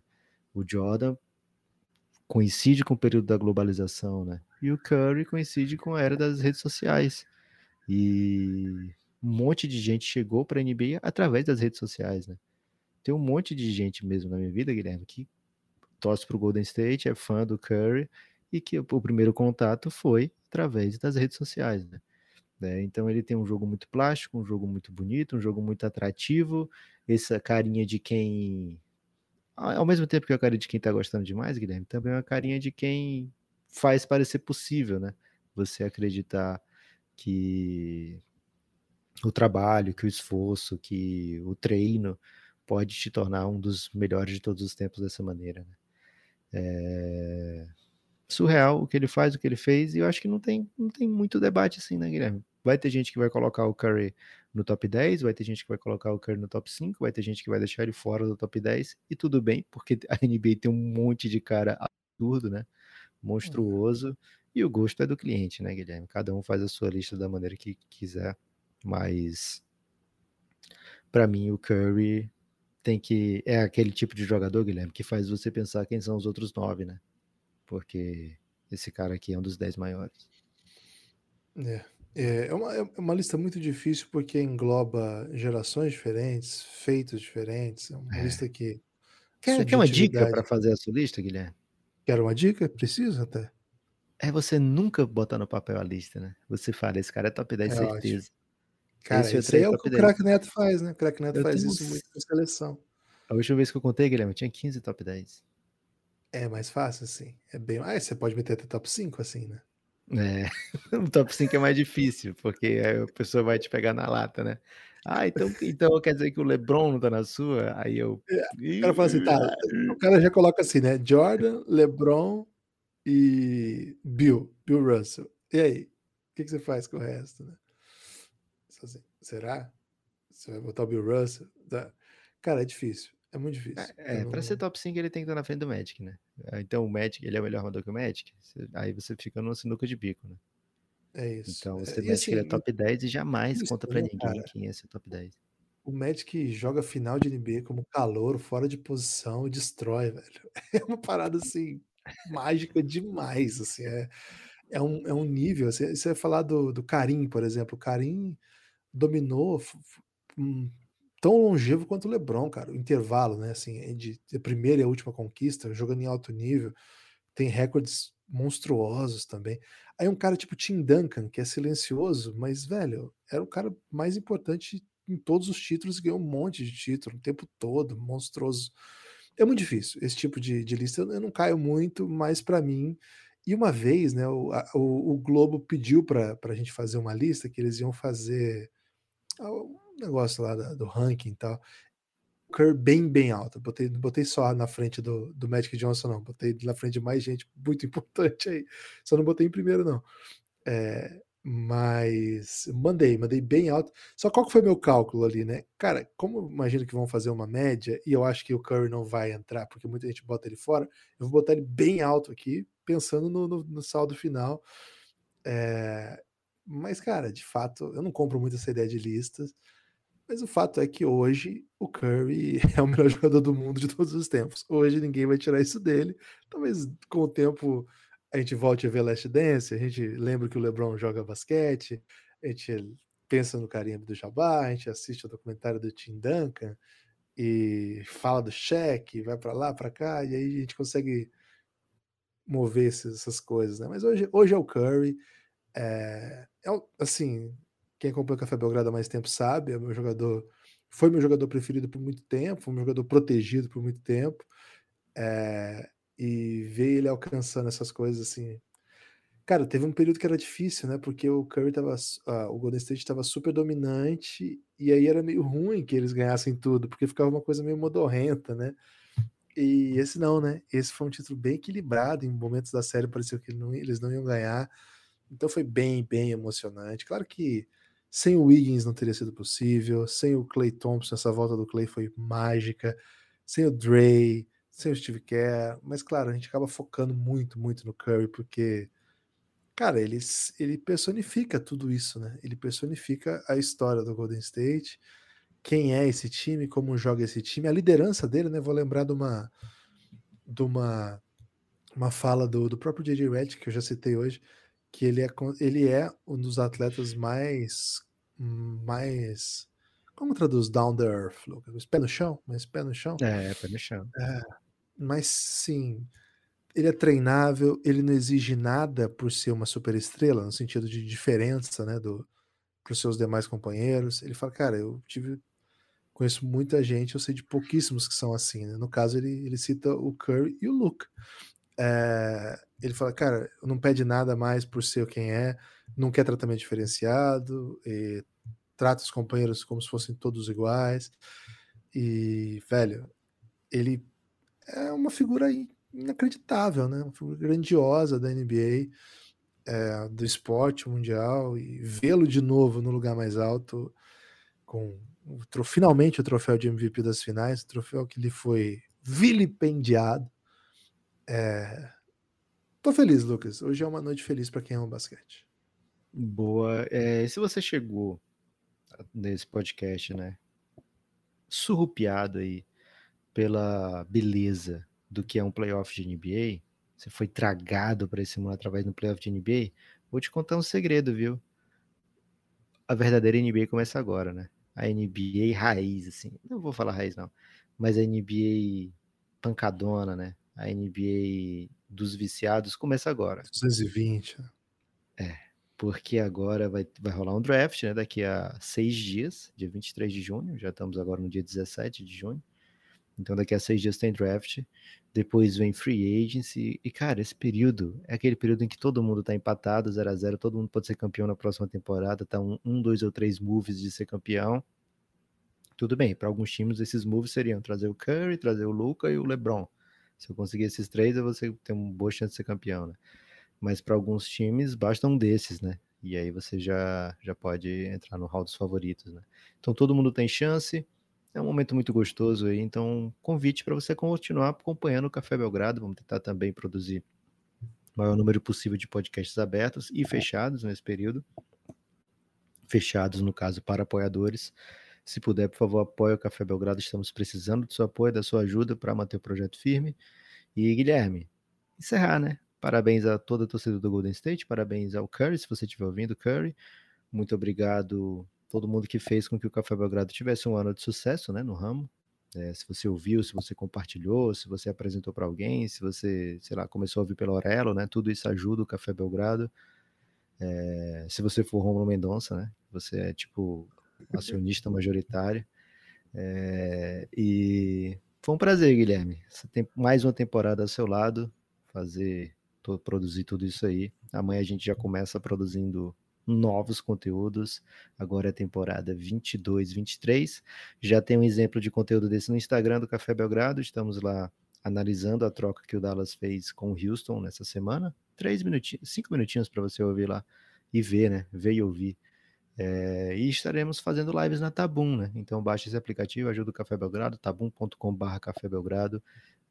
Speaker 3: O Jordan coincide com o período da globalização, né? E o Curry coincide com a era das redes sociais. E um monte de gente chegou para a NBA através das redes sociais, né? Tem um monte de gente mesmo na minha vida, Guilherme, que torce para o Golden State, é fã do Curry e que o primeiro contato foi através das redes sociais, né? Né? Então ele tem um jogo muito plástico, um jogo muito bonito, um jogo muito atrativo, essa carinha de quem. Ao mesmo tempo que é a carinha de quem tá gostando demais, Guilherme, também é uma carinha de quem faz parecer possível, né? Você acreditar que o trabalho, que o esforço, que o treino pode te tornar um dos melhores de todos os tempos dessa maneira. Né? É surreal o que ele faz, o que ele fez, e eu acho que não tem, não tem muito debate assim, né, Guilherme? Vai ter gente que vai colocar o Curry no top 10, vai ter gente que vai colocar o Curry no top 5, vai ter gente que vai deixar ele fora do top 10, e tudo bem, porque a NBA tem um monte de cara absurdo, né? Monstruoso, e o gosto é do cliente, né, Guilherme? Cada um faz a sua lista da maneira que quiser, mas para mim o Curry tem que é aquele tipo de jogador, Guilherme, que faz você pensar quem são os outros nove, né? Porque esse cara aqui é um dos dez maiores.
Speaker 2: É, é, é uma, é uma lista muito difícil porque engloba gerações diferentes, feitos diferentes. É uma é. lista que.
Speaker 3: Quer, quer uma dica para fazer a sua lista, Guilherme?
Speaker 2: Quer uma dica? Precisa até.
Speaker 3: É você nunca botar no papel a lista, né? Você fala, esse cara é top 10, é certeza. Ótimo.
Speaker 2: Cara, esse isso aí é o que o Crack Neto faz, né? O Crack Neto eu faz isso muito na seleção.
Speaker 3: A última vez que eu contei, Guilherme, eu tinha 15 top 10.
Speaker 2: É mais fácil, assim. É bem. Ah, você pode meter até top 5, assim, né?
Speaker 3: É, o top 5 é mais difícil, porque a pessoa vai te pegar na lata, né? Ah, então, então quer dizer que o LeBron não tá na sua? Aí eu.
Speaker 2: É, o cara fala assim, tá. O cara já coloca assim, né? Jordan, LeBron e Bill, Bill Russell. E aí? O que, que você faz com o resto, né? Assim, será? Você vai botar o Bill Russell. Tá? Cara, é difícil. É muito difícil.
Speaker 3: É, é não... para ser top 5 ele tem que estar na frente do Magic, né? Ah, então o Magic, ele é o melhor armador que o Magic. Aí você fica numa sinuca de bico, né?
Speaker 2: É isso.
Speaker 3: Então você é, Magic assim, ele é top 10 e jamais isso, conta pra ninguém cara, quem é esse top 10.
Speaker 2: O Magic joga final de NBA como calor, fora de posição, e destrói, velho. É uma parada assim, mágica demais. Assim, é, é, um, é um nível. Assim, você vai falar do, do Karim, por exemplo. O Karim dominou um, tão longevo quanto o LeBron, cara. O intervalo, né? Assim, de, de primeira e a última conquista, jogando em alto nível. Tem recordes monstruosos também. Aí um cara tipo Tim Duncan, que é silencioso, mas, velho, era o cara mais importante em todos os títulos, ganhou um monte de título o tempo todo, monstruoso. É muito difícil esse tipo de, de lista. Eu não caio muito, mas para mim. E uma vez, né, o, a, o, o Globo pediu para a gente fazer uma lista que eles iam fazer ah, negócio lá da, do ranking e tal. Curry bem, bem alto. Botei, não botei só na frente do, do Magic Johnson, não. Botei na frente de mais gente muito importante aí. Só não botei em primeiro, não. É, mas mandei, mandei bem alto. Só qual que foi meu cálculo ali, né? Cara, como imagino que vão fazer uma média, e eu acho que o Curry não vai entrar, porque muita gente bota ele fora, eu vou botar ele bem alto aqui, pensando no, no, no saldo final. É, mas, cara, de fato, eu não compro muito essa ideia de listas. Mas o fato é que hoje o Curry é o melhor jogador do mundo de todos os tempos. Hoje ninguém vai tirar isso dele. Talvez com o tempo a gente volte a ver Last Dance, a gente lembra que o LeBron joga basquete, a gente pensa no carimbo do Jabá, a gente assiste o documentário do Tim Duncan e fala do cheque, vai para lá, para cá, e aí a gente consegue mover essas coisas, né? Mas hoje, hoje é o Curry, é, é assim, quem acompanha o Café Belgrado há mais tempo sabe, é meu jogador, foi meu jogador preferido por muito tempo, foi meu jogador protegido por muito tempo. É, e ver ele alcançando essas coisas assim. Cara, teve um período que era difícil, né? Porque o Curry tava. Uh, o Golden State estava super dominante, e aí era meio ruim que eles ganhassem tudo, porque ficava uma coisa meio modorrenta, né? E esse não, né? Esse foi um título bem equilibrado. Em momentos da série pareceu que não, eles não iam ganhar. Então foi bem, bem emocionante. Claro que sem o Wiggins não teria sido possível, sem o Clay Thompson, essa volta do Clay foi mágica, sem o Dre, sem o Steve Kerr, mas claro, a gente acaba focando muito, muito no Curry, porque, cara, ele, ele personifica tudo isso, né? Ele personifica a história do Golden State, quem é esse time, como joga esse time, a liderança dele, né? Vou lembrar de uma, de uma, uma fala do, do próprio J.J. Redick, que eu já citei hoje, que ele é, ele é um dos atletas mais mais como traduz down the earth, Lucas? Pé no chão? Mas pé no chão?
Speaker 3: É, pé no chão.
Speaker 2: É, mas sim, ele é treinável, ele não exige nada por ser uma superestrela, no sentido de diferença, né, do para os seus demais companheiros. Ele fala, cara, eu tive conheço muita gente, eu sei de pouquíssimos que são assim. Né? No caso, ele, ele cita o Curry e o Luke. É, ele fala, cara, não pede nada mais por ser quem é, não quer tratamento diferenciado, trata os companheiros como se fossem todos iguais. E, velho, ele é uma figura inacreditável, né? Uma figura grandiosa da NBA, é, do esporte mundial, e vê-lo de novo no lugar mais alto, com finalmente o troféu de MVP das finais, troféu que lhe foi vilipendiado. É... Tô feliz, Lucas. Hoje é uma noite feliz para quem ama basquete.
Speaker 3: Boa. É, se você chegou nesse podcast, né? Surrupiado aí pela beleza do que é um playoff de NBA, você foi tragado para esse mundo através do playoff de NBA, vou te contar um segredo, viu? A verdadeira NBA começa agora, né? A NBA raiz, assim. Não vou falar raiz, não. Mas a NBA pancadona, né? A NBA dos viciados começa agora.
Speaker 2: 220. Né?
Speaker 3: É, porque agora vai, vai rolar um draft, né? Daqui a seis dias, dia 23 de junho. Já estamos agora no dia 17 de junho. Então daqui a seis dias tem draft, depois vem free agency, e cara, esse período é aquele período em que todo mundo tá empatado, 0 a 0 todo mundo pode ser campeão na próxima temporada, tá um, um dois ou três moves de ser campeão. Tudo bem, para alguns times esses moves seriam trazer o Curry, trazer o Luca e o LeBron. Se eu conseguir esses três, você tem uma boa chance de ser campeão, né? Mas para alguns times basta um desses, né? E aí você já, já pode entrar no hall dos favoritos, né? Então todo mundo tem chance. É um momento muito gostoso aí, então convite para você continuar acompanhando o Café Belgrado. Vamos tentar também produzir o maior número possível de podcasts abertos e fechados nesse período. Fechados, no caso, para apoiadores. Se puder, por favor, apoie o Café Belgrado. Estamos precisando do seu apoio, da sua ajuda para manter o projeto firme. E Guilherme, encerrar, né? Parabéns a toda a torcida do Golden State, parabéns ao Curry, se você estiver ouvindo, Curry. Muito obrigado todo mundo que fez com que o Café Belgrado tivesse um ano de sucesso né, no ramo. É, se você ouviu, se você compartilhou, se você apresentou para alguém, se você, sei lá, começou a ouvir pelo Aurelo, né? Tudo isso ajuda o Café Belgrado. É, se você for Romulo Mendonça, né? Você é tipo acionista majoritário. É, e foi um prazer, Guilherme. Tem mais uma temporada ao seu lado, fazer, produzir tudo isso aí. Amanhã a gente já começa produzindo novos conteúdos. Agora é temporada 22, 23. Já tem um exemplo de conteúdo desse no Instagram do Café Belgrado. Estamos lá analisando a troca que o Dallas fez com o Houston nessa semana. Três minutinhos, cinco minutinhos para você ouvir lá e ver, né? Ver e ouvir. É, e estaremos fazendo lives na Tabum, né? Então baixe esse aplicativo, ajuda o Café Belgrado, tabum.com.br Café Belgrado.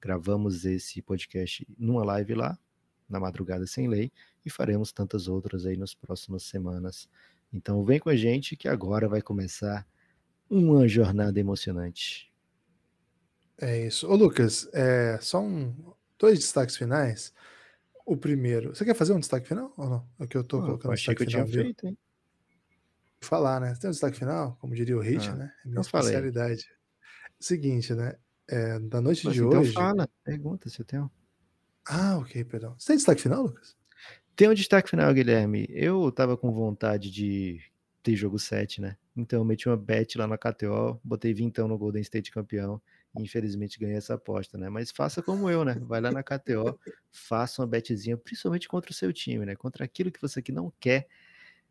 Speaker 3: Gravamos esse podcast numa live lá, na Madrugada Sem Lei, e faremos tantas outras aí nas próximas semanas. Então vem com a gente que agora vai começar uma jornada emocionante.
Speaker 2: É isso. Ô Lucas, é, só um, dois destaques finais. O primeiro, você quer fazer um destaque final ou não? É que eu tô oh, colocando eu
Speaker 3: achei que eu tinha feito, hein?
Speaker 2: Falar, né? Você tem um destaque final, como diria o Hit, ah, né? É minha especialidade. Falei. Seguinte, né? É, da noite Mas de então hoje.
Speaker 3: fala, pergunta se eu tenho.
Speaker 2: Ah, ok, perdão. Você tem destaque final, Lucas?
Speaker 3: Tem um destaque final, Guilherme. Eu tava com vontade de ter jogo 7, né? Então eu meti uma bet lá na KTO, botei vintão no Golden State campeão. E infelizmente ganhei essa aposta, né? Mas faça como eu, né? Vai lá na KTO, faça uma betzinha, principalmente contra o seu time, né? Contra aquilo que você que não quer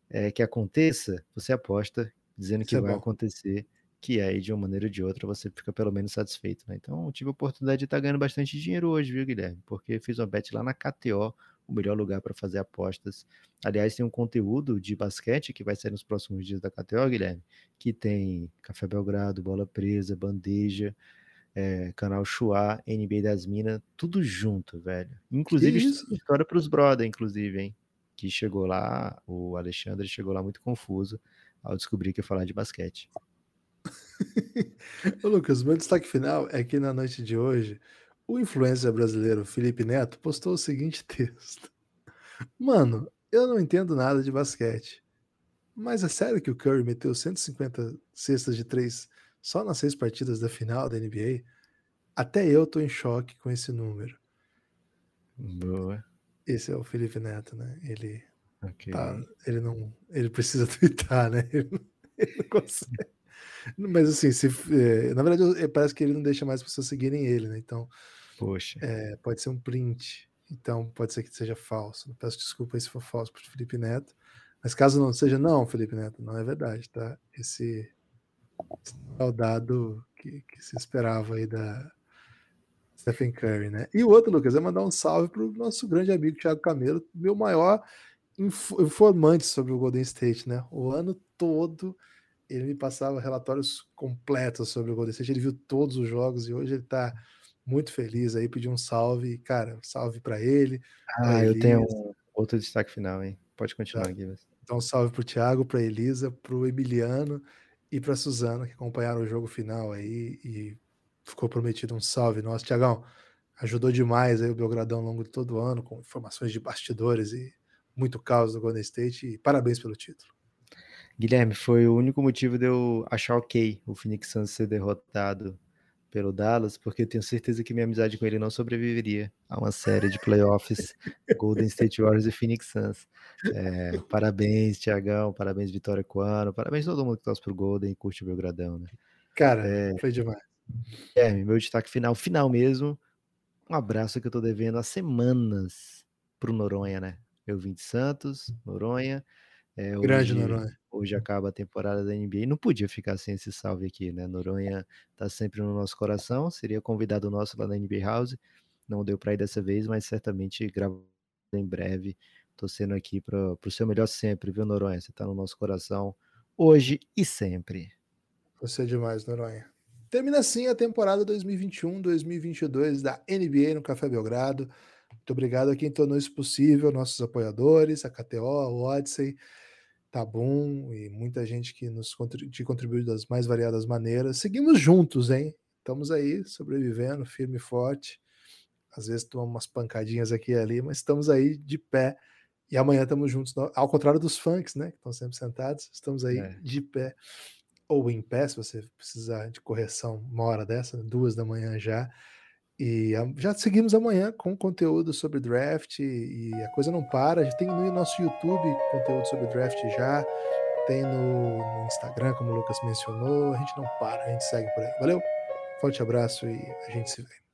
Speaker 3: é, que aconteça, você aposta dizendo Isso que é vai bom. acontecer que aí de uma maneira ou de outra você fica pelo menos satisfeito, né? Então, tive a oportunidade de estar tá ganhando bastante dinheiro hoje, viu, Guilherme? Porque fiz uma bet lá na KTO, o melhor lugar para fazer apostas. Aliás, tem um conteúdo de basquete que vai sair nos próximos dias da KTO, Guilherme, que tem Café Belgrado, Bola Presa, Bandeja, é, canal Chua, NBA das Minas, tudo junto, velho. Inclusive, história para os brother, inclusive, hein? Que chegou lá, o Alexandre chegou lá muito confuso ao descobrir que ia falar de basquete.
Speaker 2: Ô, Lucas, meu destaque final é que na noite de hoje, o influencer brasileiro Felipe Neto postou o seguinte texto: Mano, eu não entendo nada de basquete, mas é sério que o Curry meteu 150 cestas de três só nas seis partidas da final da NBA? Até eu tô em choque com esse número.
Speaker 3: Boa.
Speaker 2: Esse é o Felipe Neto, né? Ele, okay. tá, ele não, ele precisa twittar, né? Ele, ele não consegue. Mas assim, se, é, na verdade, é, parece que ele não deixa mais as pessoas seguirem ele, né? Então,
Speaker 3: Poxa.
Speaker 2: É, pode ser um print. Então, pode ser que seja falso. Peço desculpa se for falso para Felipe Neto. Mas caso não seja, não, Felipe Neto, não é verdade, tá? Esse, esse é o dado que, que se esperava aí da Stephen Curry, né? E o outro, Lucas, é mandar um salve para o nosso grande amigo Thiago Camelo, meu maior informante sobre o Golden State, né? O ano todo ele me passava relatórios completos sobre o Golden State, ele viu todos os jogos e hoje ele está muito feliz aí, pediu um salve, cara, salve para ele.
Speaker 3: Ah, eu tenho um outro destaque final, hein? Pode continuar tá. aqui. Mas...
Speaker 2: Então, salve para o Thiago, para Elisa, para o Emiliano e para Suzana, que acompanharam o jogo final aí e ficou prometido um salve nosso. Tiagão, ajudou demais aí o Belgradão ao longo de todo o ano, com informações de bastidores e muito caos do Golden State. E parabéns pelo título.
Speaker 3: Guilherme, foi o único motivo de eu achar ok o Phoenix Suns ser derrotado pelo Dallas, porque eu tenho certeza que minha amizade com ele não sobreviveria a uma série de playoffs Golden State Warriors e Phoenix Suns. É, parabéns, Tiagão, parabéns, Vitória Coano, parabéns a todo mundo que torce pro Golden e curte o Belgradão, né?
Speaker 2: Cara, é, foi demais.
Speaker 3: É, meu destaque final, final mesmo, um abraço que eu tô devendo há semanas pro Noronha, né? Eu vim de Santos, Noronha, é,
Speaker 2: Grande hoje, Noronha.
Speaker 3: Hoje acaba a temporada da NBA. Não podia ficar sem esse salve aqui, né? Noronha tá sempre no nosso coração. Seria convidado nosso lá na NBA House. Não deu para ir dessa vez, mas certamente gravo em breve torcendo aqui para o seu melhor sempre, viu, Noronha? Você está no nosso coração hoje e sempre.
Speaker 2: Você é demais, Noronha. Termina assim a temporada 2021-2022 da NBA no Café Belgrado. Muito obrigado a quem tornou isso possível, nossos apoiadores, a KTO, a Odyssey, Tabum e muita gente que nos te contribuiu das mais variadas maneiras. Seguimos juntos, hein? Estamos aí sobrevivendo, firme e forte. Às vezes tomamos umas pancadinhas aqui e ali, mas estamos aí de pé. E amanhã estamos juntos, ao contrário dos funks, né? Que estão sempre sentados, estamos aí é. de pé ou em pé, se você precisar de correção uma hora dessa, duas da manhã já. E já seguimos amanhã com conteúdo sobre draft e a coisa não para. Já tem no nosso YouTube conteúdo sobre draft já, tem no, no Instagram, como o Lucas mencionou. A gente não para, a gente segue por aí. Valeu, forte abraço e a gente se vê.